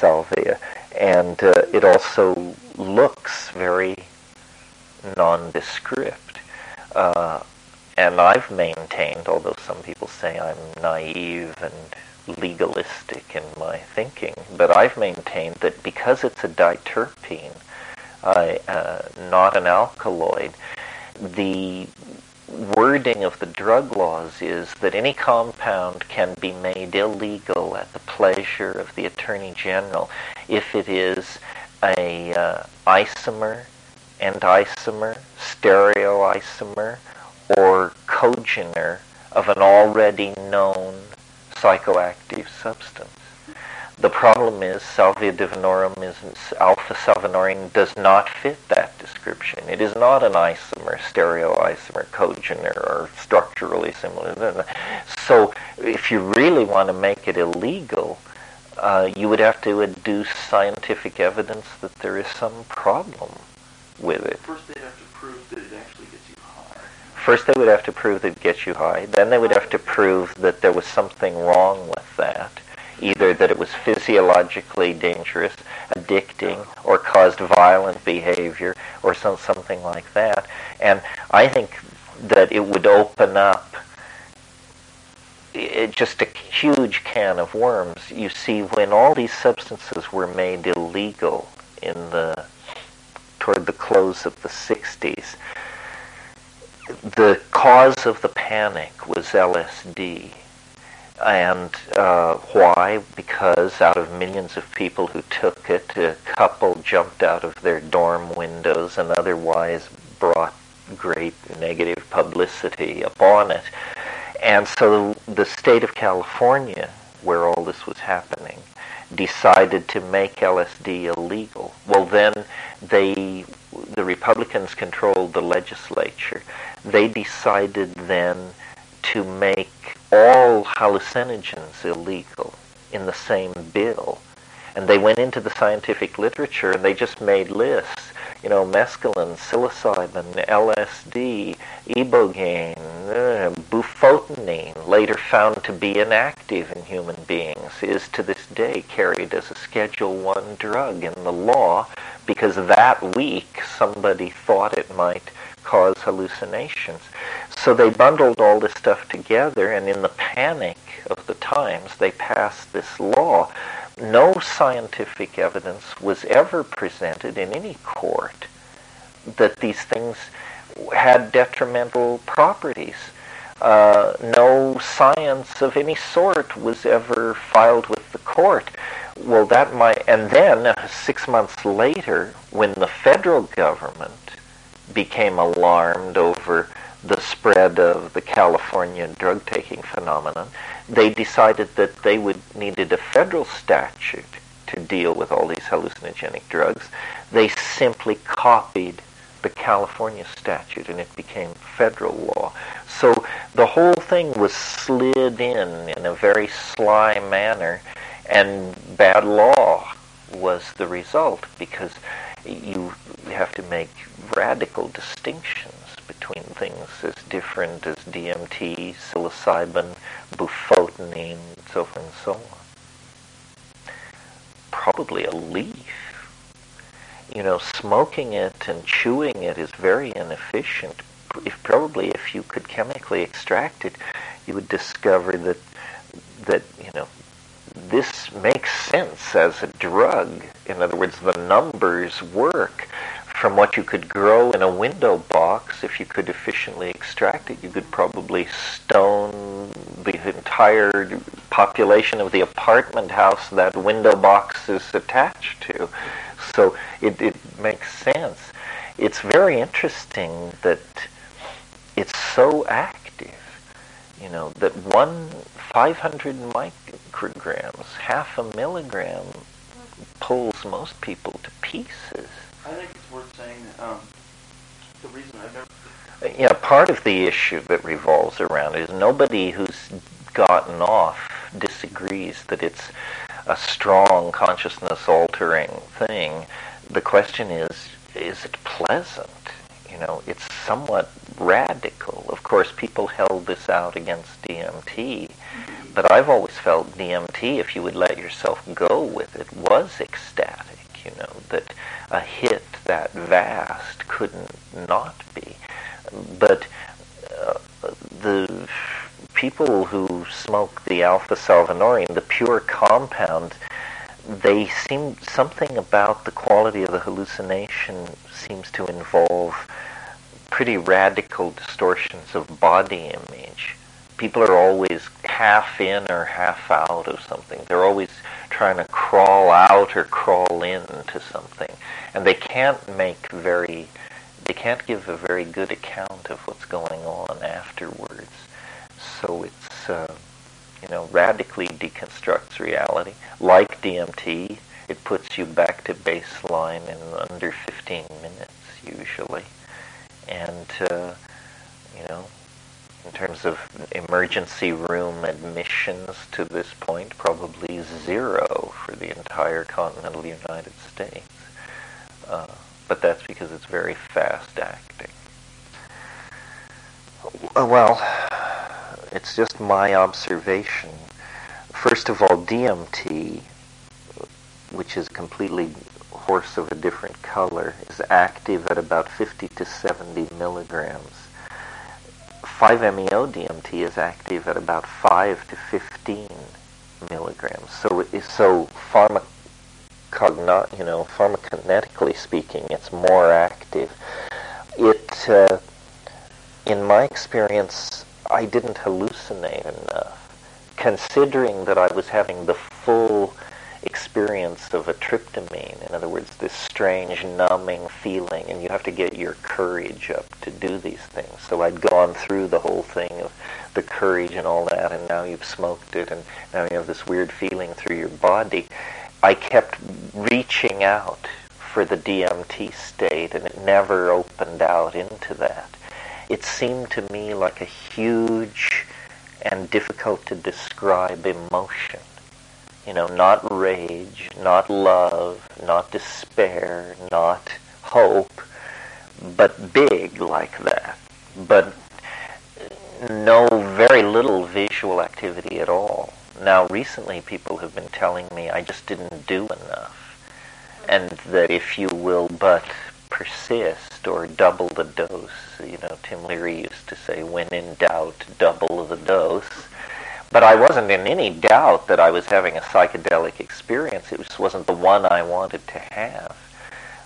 salvia. And uh, it also looks very nondescript. Uh, and I've maintained, although some people say I'm naive and legalistic in my thinking, but I've maintained that because it's a diterpene, uh, not an alkaloid, the wording of the drug laws is that any compound can be made illegal at the pleasure of the Attorney General if it is a uh, isomer, enantiomer, stereoisomer, or congener of an already known psychoactive substance. The problem is Salvia divinorum is alpha salvinorin does not fit that description. It is not an isomer, stereoisomer, congener, or structurally similar. So if you really want to make it illegal, uh, you would have to adduce scientific evidence that there is some problem with it. First, they'd have to prove that it actually gets you high. First, they would have to prove that it gets you high. Then they would have to prove that there was something wrong with that either that it was physiologically dangerous, addicting, or caused violent behavior, or some, something like that. And I think that it would open up it, just a huge can of worms. You see, when all these substances were made illegal in the toward the close of the 60s, the cause of the panic was LSD. And uh, why? Because out of millions of people who took it, a couple jumped out of their dorm windows and otherwise brought great negative publicity upon it. And so the state of California, where all this was happening, decided to make LSD illegal. Well, then they, the Republicans controlled the legislature. They decided then to make all hallucinogens illegal in the same bill. And they went into the scientific literature and they just made lists. You know, mescaline, psilocybin, LSD, ibogaine, uh, bufotenine, later found to be inactive in human beings, is to this day carried as a Schedule One drug in the law because that week somebody thought it might cause hallucinations. So they bundled all this stuff together, and in the panic of the times, they passed this law. No scientific evidence was ever presented in any court that these things had detrimental properties. Uh, no science of any sort was ever filed with the court. Well, that might, and then six months later, when the federal government became alarmed over the spread of the California drug taking phenomenon, they decided that they would needed a federal statute to deal with all these hallucinogenic drugs. They simply copied the California statute and it became federal law. So the whole thing was slid in in a very sly manner and bad law was the result because you have to make radical distinctions between things as different as DMT, psilocybin, bufotenine, and so forth and so on. Probably a leaf. You know, smoking it and chewing it is very inefficient. If probably if you could chemically extract it, you would discover that that you know this makes sense as a drug. In other words, the numbers work from what you could grow in a window box, if you could efficiently extract it, you could probably stone the entire population of the apartment house that window box is attached to. So it, it makes sense. It's very interesting that it's so active, you know, that one 500 micrograms, half a milligram, pulls most people to pieces. I think it's worth saying that um, the reason I've never, Yeah, part of the issue that revolves around is nobody who's gotten off disagrees that it's a strong consciousness altering thing. The question is, is it pleasant? You know, it's somewhat radical. Of course, people held this out against DMT, but I've always felt DMT, if you would let yourself go with it, was ecstatic. You know, that a hit that vast couldn't not be. But uh, the people who smoke the alpha salvinorin, the pure compound, they seem something about the quality of the hallucination seems to involve pretty radical distortions of body image. People are always half in or half out of something. They're always trying to crawl out or crawl into something. And they can't make very, they can't give a very good account of what's going on afterwards. So it's, uh, you know, radically deconstructs reality. Like DMT, it puts you back to baseline in under 15 minutes usually. And, uh, you know, in terms of emergency room admissions to this point, probably zero for the entire continental United States. Uh, but that's because it's very fast acting. Uh, well, it's just my observation. First of all, DMT, which is completely horse of a different color, is active at about 50 to 70 milligrams. 5-MeO DMT is active at about 5 to 15 milligrams. So, so pharmacogno- you know, pharmacokinetically speaking, it's more active. It, uh, in my experience, I didn't hallucinate enough. Considering that I was having the full experience of a tryptamine, in other words, this strange numbing feeling, and you have to get your courage up to do these things. So I'd gone through the whole thing of the courage and all that, and now you've smoked it, and now you have this weird feeling through your body. I kept reaching out for the DMT state, and it never opened out into that it seemed to me like a huge and difficult to describe emotion. You know, not rage, not love, not despair, not hope, but big like that. But no, very little visual activity at all. Now, recently people have been telling me I just didn't do enough. And that if you will but persist or double the dose. You know, Tim Leary used to say, when in doubt, double the dose. But I wasn't in any doubt that I was having a psychedelic experience. It just wasn't the one I wanted to have.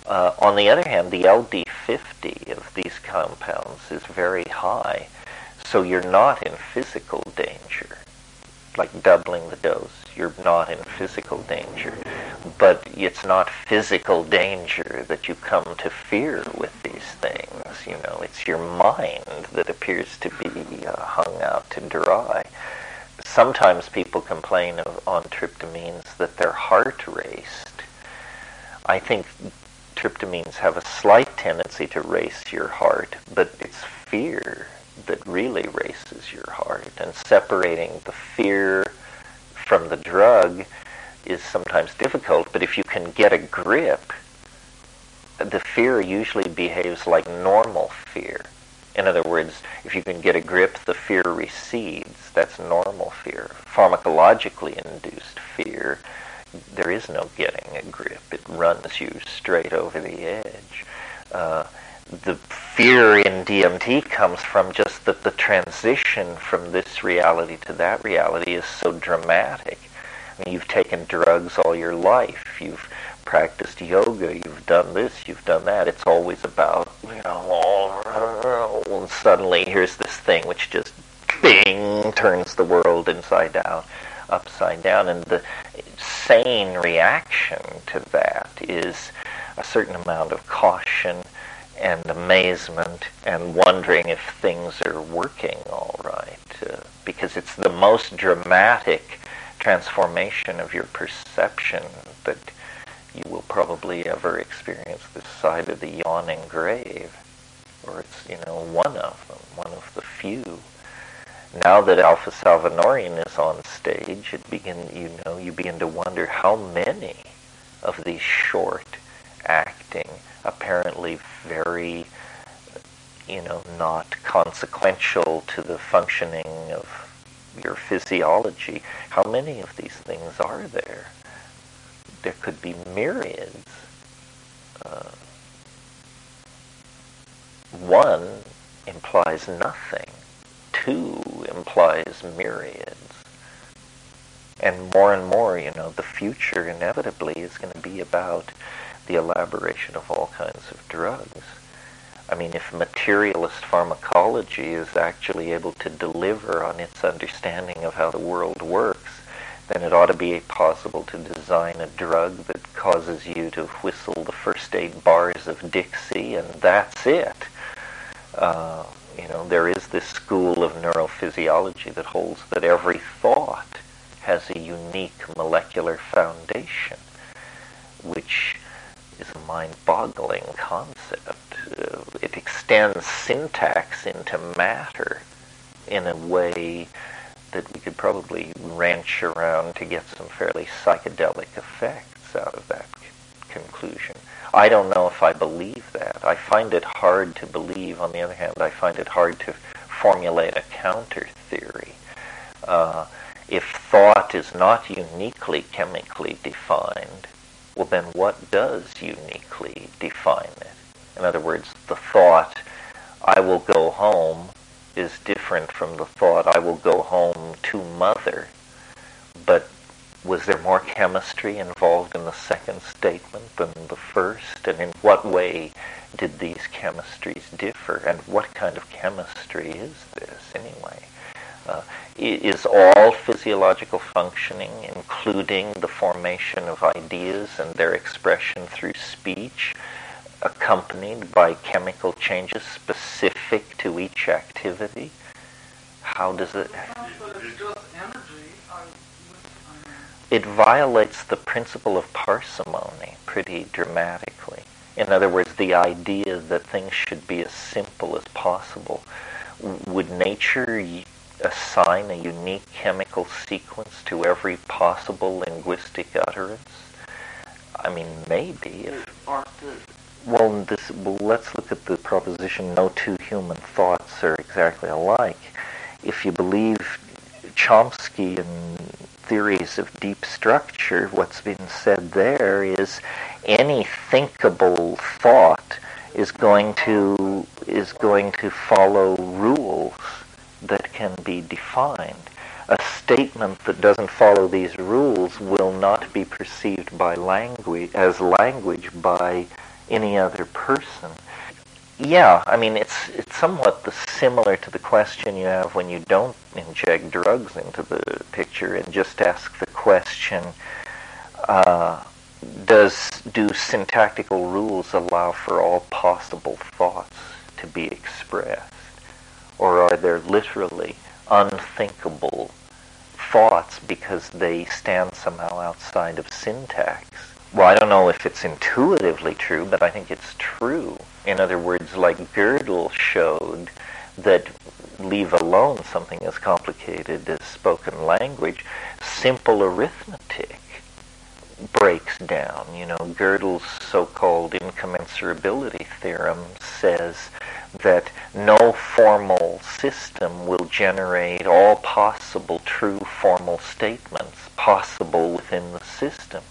Uh, on the other hand, the LD50 of these compounds is very high, so you're not in physical danger, like doubling the dose you're not in physical danger. But it's not physical danger that you come to fear with these things. You know, it's your mind that appears to be uh, hung out to dry. Sometimes people complain of, on tryptamines that their heart raced. I think tryptamines have a slight tendency to race your heart, but it's fear that really races your heart. And separating the fear from the drug is sometimes difficult, but if you can get a grip, the fear usually behaves like normal fear. In other words, if you can get a grip, the fear recedes. That's normal fear. Pharmacologically induced fear, there is no getting a grip. It runs you straight over the edge. Uh, the fear in DMT comes from just that the transition from this reality to that reality is so dramatic. I mean, you've taken drugs all your life. You've practiced yoga. You've done this. You've done that. It's always about, you know, and suddenly here's this thing which just bing turns the world inside out, upside down. And the sane reaction to that is a certain amount of caution and amazement and wondering if things are working all right. Uh, because it's the most dramatic transformation of your perception that you will probably ever experience this side of the yawning grave. Or it's you know, one of them, one of the few. Now that Alpha Salvinorin is on stage, it begin, you know, you begin to wonder how many of these short acting, apparently very, you know, not consequential to the functioning of your physiology, how many of these things are there? There could be myriads. Uh, one implies nothing. Two implies myriads. And more and more, you know, the future inevitably is going to be about the elaboration of all kinds of drugs. I mean, if materialist pharmacology is actually able to deliver on its understanding of how the world works, then it ought to be possible to design a drug that causes you to whistle the first eight bars of Dixie, and that's it. Uh, you know, there is this school of neurophysiology that holds that every thought has a unique molecular foundation, which is a mind-boggling concept. Uh, it extends syntax into matter in a way that we could probably wrench around to get some fairly psychedelic effects out of that conclusion. I don't know if I believe that. I find it hard to believe. On the other hand, I find it hard to formulate a counter theory. Uh, if thought is not uniquely chemically defined, well, then what does uniquely define it? In other words, the thought, I will go home, is different from the thought, I will go home to mother. But was there more chemistry involved in the second statement than the first? And in what way did these chemistries differ? And what kind of chemistry is this, anyway? Uh, is all physiological functioning, including the formation of ideas and their expression through speech, accompanied by chemical changes specific to each activity? How does it? It violates the principle of parsimony pretty dramatically. In other words, the idea that things should be as simple as possible. Would nature assign a unique chemical sequence to every possible linguistic utterance? I mean, maybe. If, well, this, well, let's look at the proposition no two human thoughts are exactly alike. If you believe Chomsky and theories of deep structure, what's been said there is any thinkable thought is going to is going to follow rules that can be defined. A statement that doesn't follow these rules will not be perceived by language as language by any other person. Yeah, I mean it's it's somewhat similar to the question you have when you don't inject drugs into the picture and just ask the question: uh, Does do syntactical rules allow for all possible thoughts to be expressed, or are there literally unthinkable thoughts because they stand somehow outside of syntax? Well, I don't know if it's intuitively true, but I think it's true. In other words, like Gödel showed that leave alone something as complicated as spoken language, simple arithmetic breaks down. You know, Gödel's so-called incommensurability theorem says that no formal system will generate all possible true formal statements possible within the system.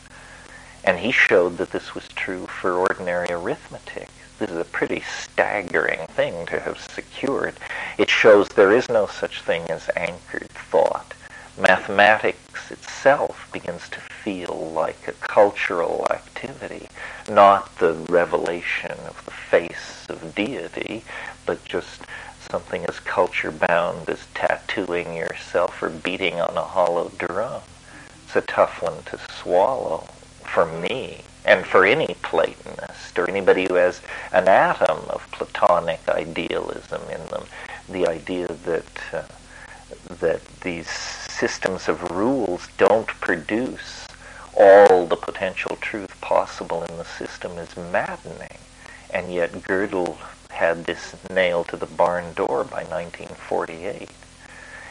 And he showed that this was true for ordinary arithmetic. This is a pretty staggering thing to have secured. It shows there is no such thing as anchored thought. Mathematics itself begins to feel like a cultural activity, not the revelation of the face of deity, but just something as culture bound as tattooing yourself or beating on a hollow drum. It's a tough one to swallow for me and for any Platonist or anybody who has an atom of Platonic idealism in them. The idea that uh, that these systems of rules don't produce all the potential truth possible in the system is maddening. And yet Gödel had this nailed to the barn door by 1948.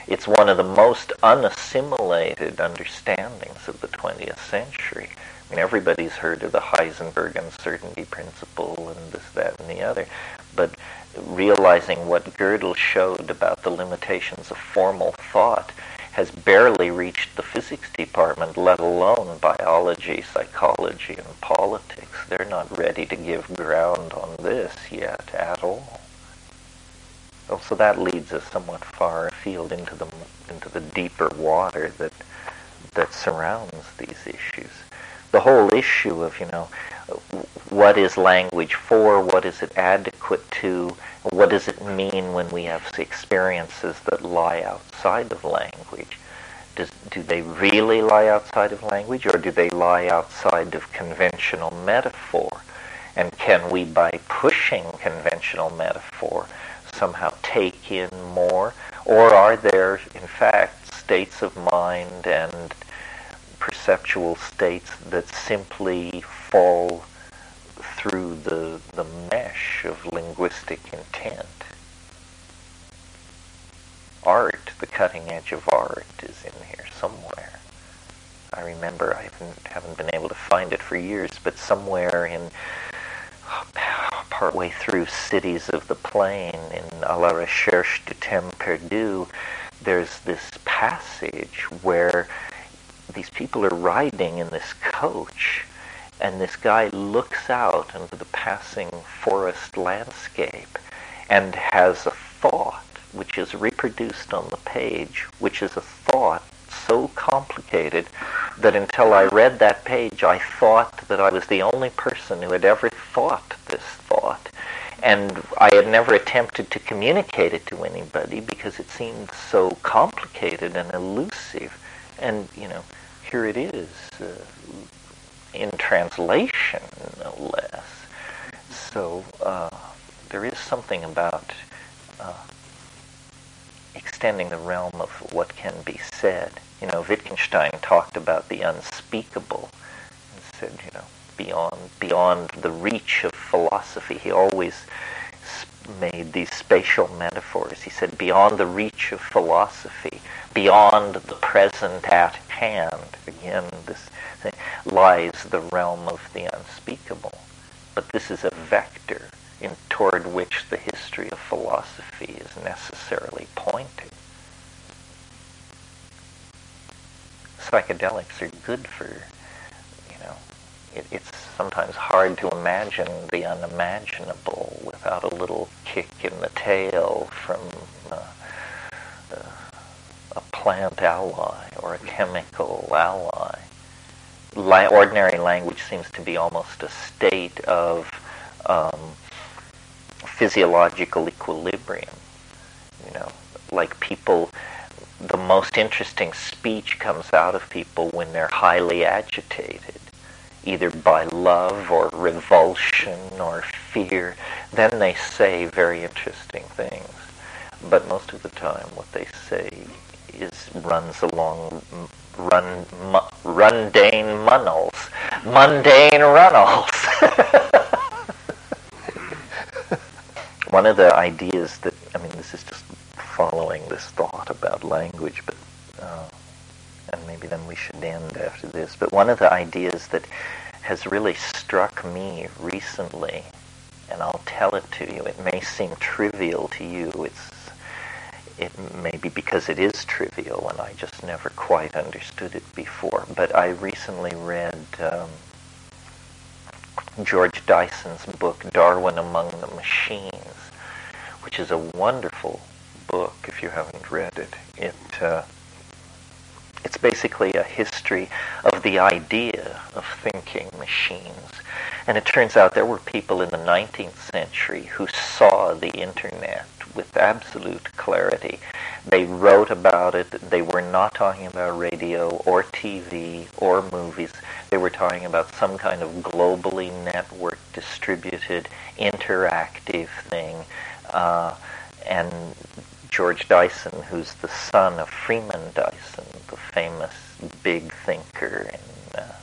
It's one of the most unassimilated understandings of the 20th century. Mean, everybody's heard of the Heisenberg uncertainty principle and this, that, and the other, but realizing what Gödel showed about the limitations of formal thought has barely reached the physics department, let alone biology, psychology, and politics. They're not ready to give ground on this yet at all. Oh, so that leads us somewhat far afield into the into the deeper water that that surrounds these issues. The whole issue of you know what is language for, what is it adequate to, what does it mean when we have experiences that lie outside of language? Does, do they really lie outside of language or do they lie outside of conventional metaphor? And can we, by pushing conventional metaphor, somehow take in more? Or are there, in fact, states of mind and perceptual states that simply fall through the, the mesh of linguistic intent. Art, the cutting edge of art, is in here somewhere. I remember I haven't, haven't been able to find it for years, but somewhere in partway through Cities of the Plain in A la Recherche du Temps Perdu, there's this passage where these people are riding in this coach and this guy looks out into the passing forest landscape and has a thought which is reproduced on the page, which is a thought so complicated that until I read that page, I thought that I was the only person who had ever thought this thought. And I had never attempted to communicate it to anybody because it seemed so complicated and elusive. And, you know, here it is, uh, in translation, no less. So uh, there is something about uh, extending the realm of what can be said. You know, Wittgenstein talked about the unspeakable and said, you know, beyond beyond the reach of philosophy. He always made these spatial metaphors. He said, beyond the reach of philosophy, beyond the present at hand. Again, this thing, lies the realm of the unspeakable. But this is a vector in toward which the history of philosophy is necessarily pointing. Psychedelics are good for, it, it's sometimes hard to imagine the unimaginable without a little kick in the tail from uh, uh, a plant ally or a chemical ally la- ordinary language seems to be almost a state of um, physiological equilibrium. You know, like people, the most interesting speech comes out of people when they're highly agitated, either by love or revulsion or fear. Then they say very interesting things. But most of the time, what they say is runs along run, mu, rundane munnels, mundane runnels. [laughs] One of the ideas that, I mean, this is just following this thought about language, but, uh, and maybe then we should end after this, but one of the ideas that has really struck me recently, and I'll tell it to you, it may seem trivial to you, it's it may be because it is trivial and I just never quite understood it before. But I recently read um, George Dyson's book, Darwin Among the Machines, which is a wonderful book if you haven't read it. It uh, it's basically a history of the idea of thinking machines. And it turns out there were people in the 19th century who saw the internet with absolute clarity. They wrote about it. They were not talking about radio or TV or movies. They were talking about some kind of globally networked, distributed, interactive thing. Uh, and George Dyson, who's the son of Freeman Dyson, the famous big thinker in uh,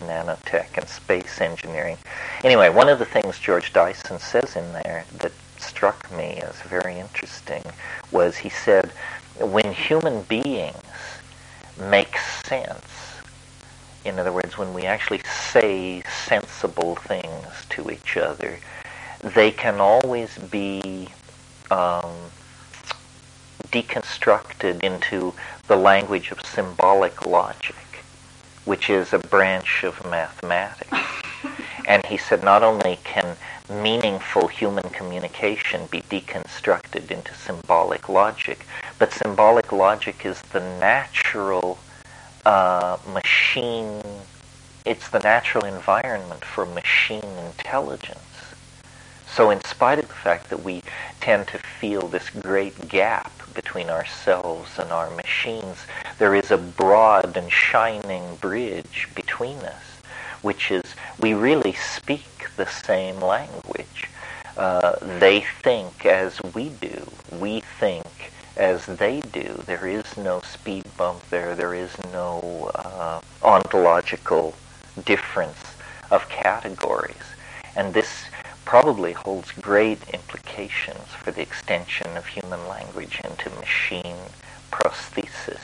nanotech and space engineering. Anyway, one of the things George Dyson says in there that struck me as very interesting was he said, when human beings make sense, in other words, when we actually say sensible things to each other, they can always be um, deconstructed into the language of symbolic logic, which is a branch of mathematics. [laughs] And he said not only can meaningful human communication be deconstructed into symbolic logic, but symbolic logic is the natural uh, machine, it's the natural environment for machine intelligence. So, in spite of the fact that we tend to feel this great gap between ourselves and our machines, there is a broad and shining bridge between us, which is we really speak the same language. Uh, they think as we do. We think as they do. There is no speed bump there. There is no uh, ontological difference of categories. And this probably holds great implications for the extension of human language into machine prosthesis.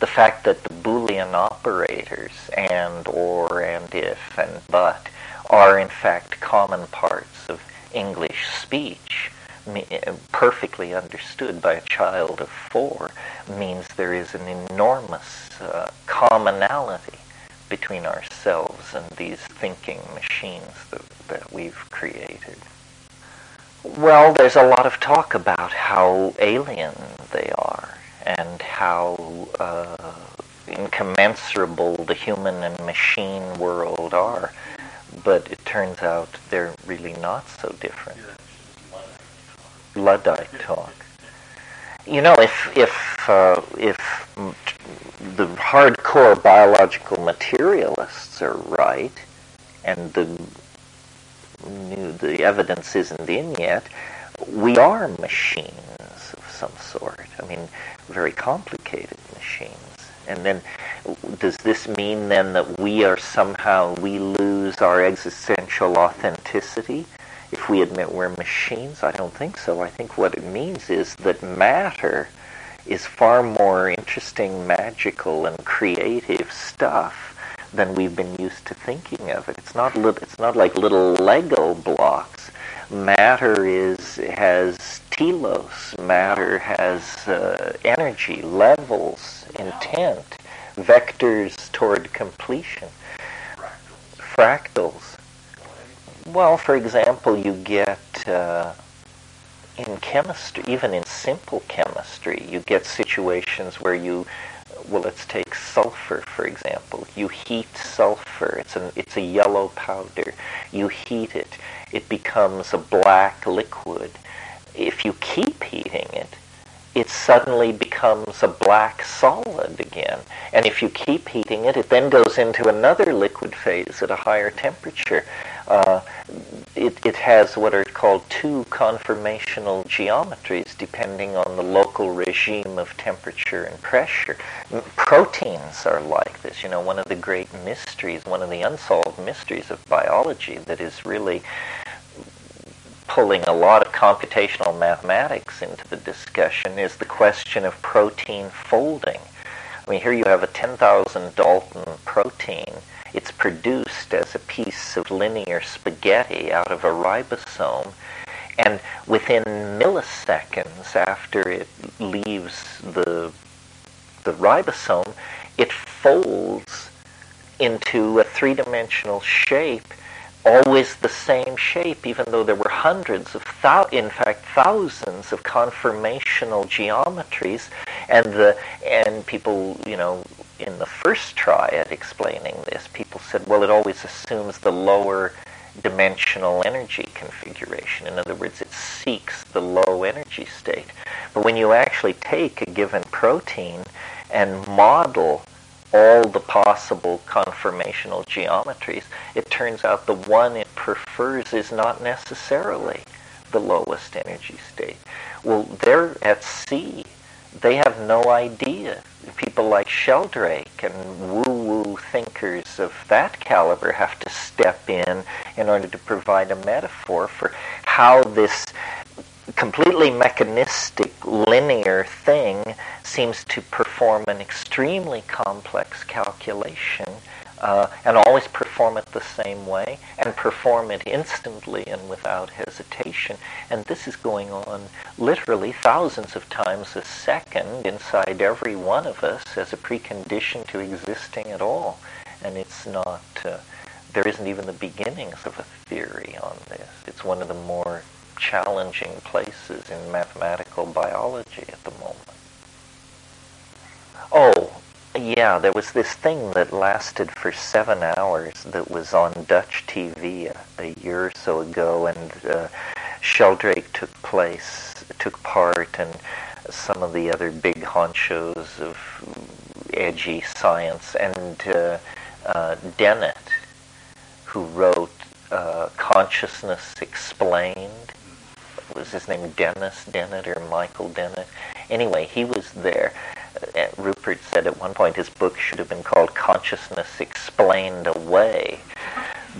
The fact that the Boolean operators and, or, and, if, and, but are in fact common parts of English speech perfectly understood by a child of four means there is an enormous uh, commonality between ourselves and these thinking machines that, that we've created. Well, there's a lot of talk about how alien they are and how uh, incommensurable the human and machine world are. But it turns out they're really not so different. Luddite talk. You know, if if uh, if the hardcore biological materialists are right, and the the evidence isn't in yet, we are machines of some sort. I mean, very complicated machines. And then, does this mean then that we are somehow we lose our existential authenticity? If we admit we're machines? I don't think so. I think what it means is that matter is far more interesting, magical, and creative stuff than we've been used to thinking of it. It's not li- it's not like little Lego blocks. Matter is has telos. Matter has uh, energy, levels, intent, vectors toward completion, fractals. Well, for example, you get uh, in chemistry, even in simple chemistry, you get situations where you, well, let's take sulfur, for example. You heat sulfur. It's, it's a yellow powder. You heat it. It becomes a black liquid. If you keep heating it, it suddenly becomes a black solid again. And if you keep heating it, it then goes into another liquid phase at a higher temperature uh, it, it has what are called two conformational geometries depending on the local regime of temperature and pressure. Proteins are like this. You know, one of the great mysteries, one of the unsolved mysteries of biology that is really pulling a lot of computational mathematics into the discussion is the question of protein folding. I mean, here you have a 10,000 Dalton protein it's produced as a piece of linear spaghetti out of a ribosome. And within milliseconds after it leaves the, the ribosome, it folds into a three dimensional shape, always the same shape, even though there were hundreds of, thou- in fact, thousands of conformational geometries, and the and people, you know, in the first try at explaining this, people said, well, it always assumes the lower dimensional energy configuration. In other words, it seeks the low energy state. But when you actually take a given protein and model all the possible conformational geometries, it turns out the one it prefers is not necessarily the lowest energy state. Well, they're at sea they have no idea. People like Sheldrake and woo-woo thinkers of that caliber have to step in in order to provide a metaphor for how this completely mechanistic, linear thing seems to perform an extremely complex calculation uh, and always perform it the same way and perform it instantly and without hesitation. And this is going on literally thousands of times a second inside every one of us as a precondition to existing at all. And it's not, uh, there isn't even the beginnings of a theory on this. It's one of the more challenging places in mathematical biology at the moment. Oh, yeah, there was this thing that lasted for seven hours that was on Dutch TV a, a year or so ago, and uh, Sheldrake took place, took part, and some of the other big honchos of edgy science, and uh, uh, Dennett, who wrote uh, Consciousness Explained. Was his name Dennis Dennett or Michael Dennett? Anyway, he was there. Uh, Rupert said at one point his book should have been called Consciousness Explained Away.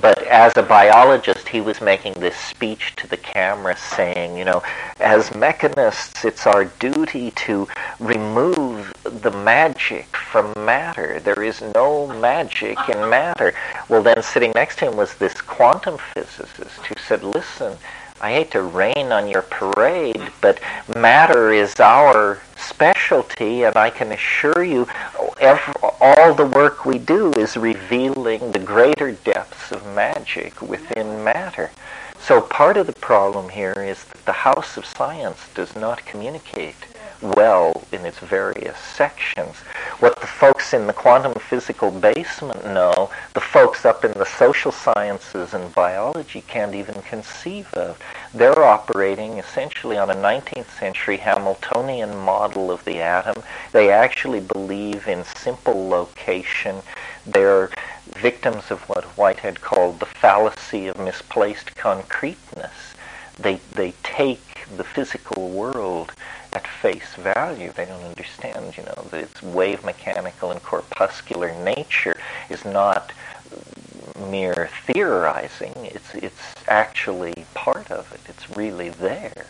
But as a biologist, he was making this speech to the camera saying, you know, as mechanists, it's our duty to remove the magic from matter. There is no magic in matter. Well, then sitting next to him was this quantum physicist who said, listen, I hate to rain on your parade, but matter is our specialty, and I can assure you every, all the work we do is revealing the greater depths of magic within matter. So part of the problem here is that the house of science does not communicate well in its various sections. What the folks in the quantum physical basement know, the folks up in the social sciences and biology can't even conceive of. They're operating essentially on a 19th century Hamiltonian model of the atom. They actually believe in simple location. They're victims of what Whitehead called the fallacy of misplaced concreteness. They, they take the physical world at face value. They don't understand, you know, that its wave mechanical and corpuscular nature is not mere theorizing. It's, it's actually part of it. It's really there.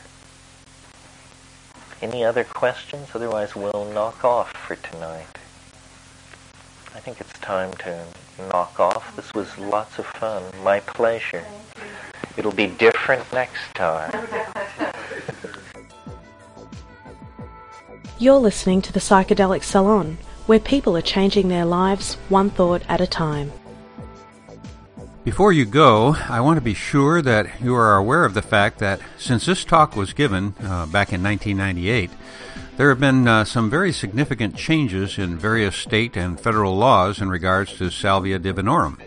Any other questions? Otherwise, we'll knock off for tonight. I think it's time to knock off. This was lots of fun. My pleasure. It'll be different next time. You're listening to the Psychedelic Salon, where people are changing their lives one thought at a time. Before you go, I want to be sure that you are aware of the fact that since this talk was given uh, back in 1998, there have been uh, some very significant changes in various state and federal laws in regards to Salvia divinorum.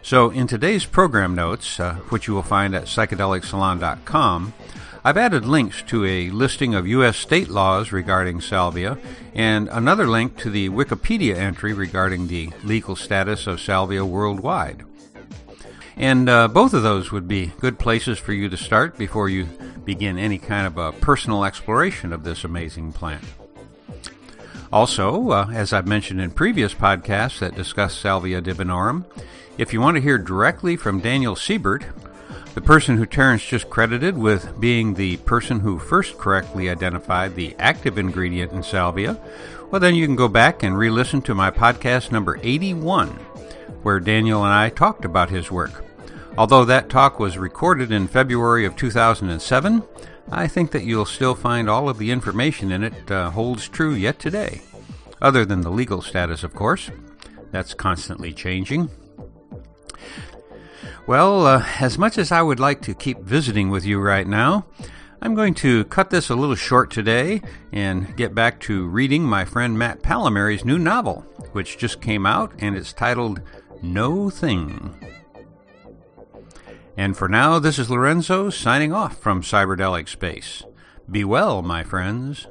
So, in today's program notes, uh, which you will find at psychedelicsalon.com, I've added links to a listing of U.S. state laws regarding salvia and another link to the Wikipedia entry regarding the legal status of salvia worldwide. And uh, both of those would be good places for you to start before you begin any kind of a personal exploration of this amazing plant. Also, uh, as I've mentioned in previous podcasts that discuss Salvia divinorum, if you want to hear directly from Daniel Siebert, the person who Terence just credited with being the person who first correctly identified the active ingredient in salvia, well, then you can go back and re listen to my podcast number 81, where Daniel and I talked about his work. Although that talk was recorded in February of 2007, I think that you'll still find all of the information in it uh, holds true yet today. Other than the legal status, of course. That's constantly changing. Well, uh, as much as I would like to keep visiting with you right now, I'm going to cut this a little short today and get back to reading my friend Matt Pallamary's new novel, which just came out and it's titled No Thing. And for now, this is Lorenzo signing off from Cyberdelic Space. Be well, my friends.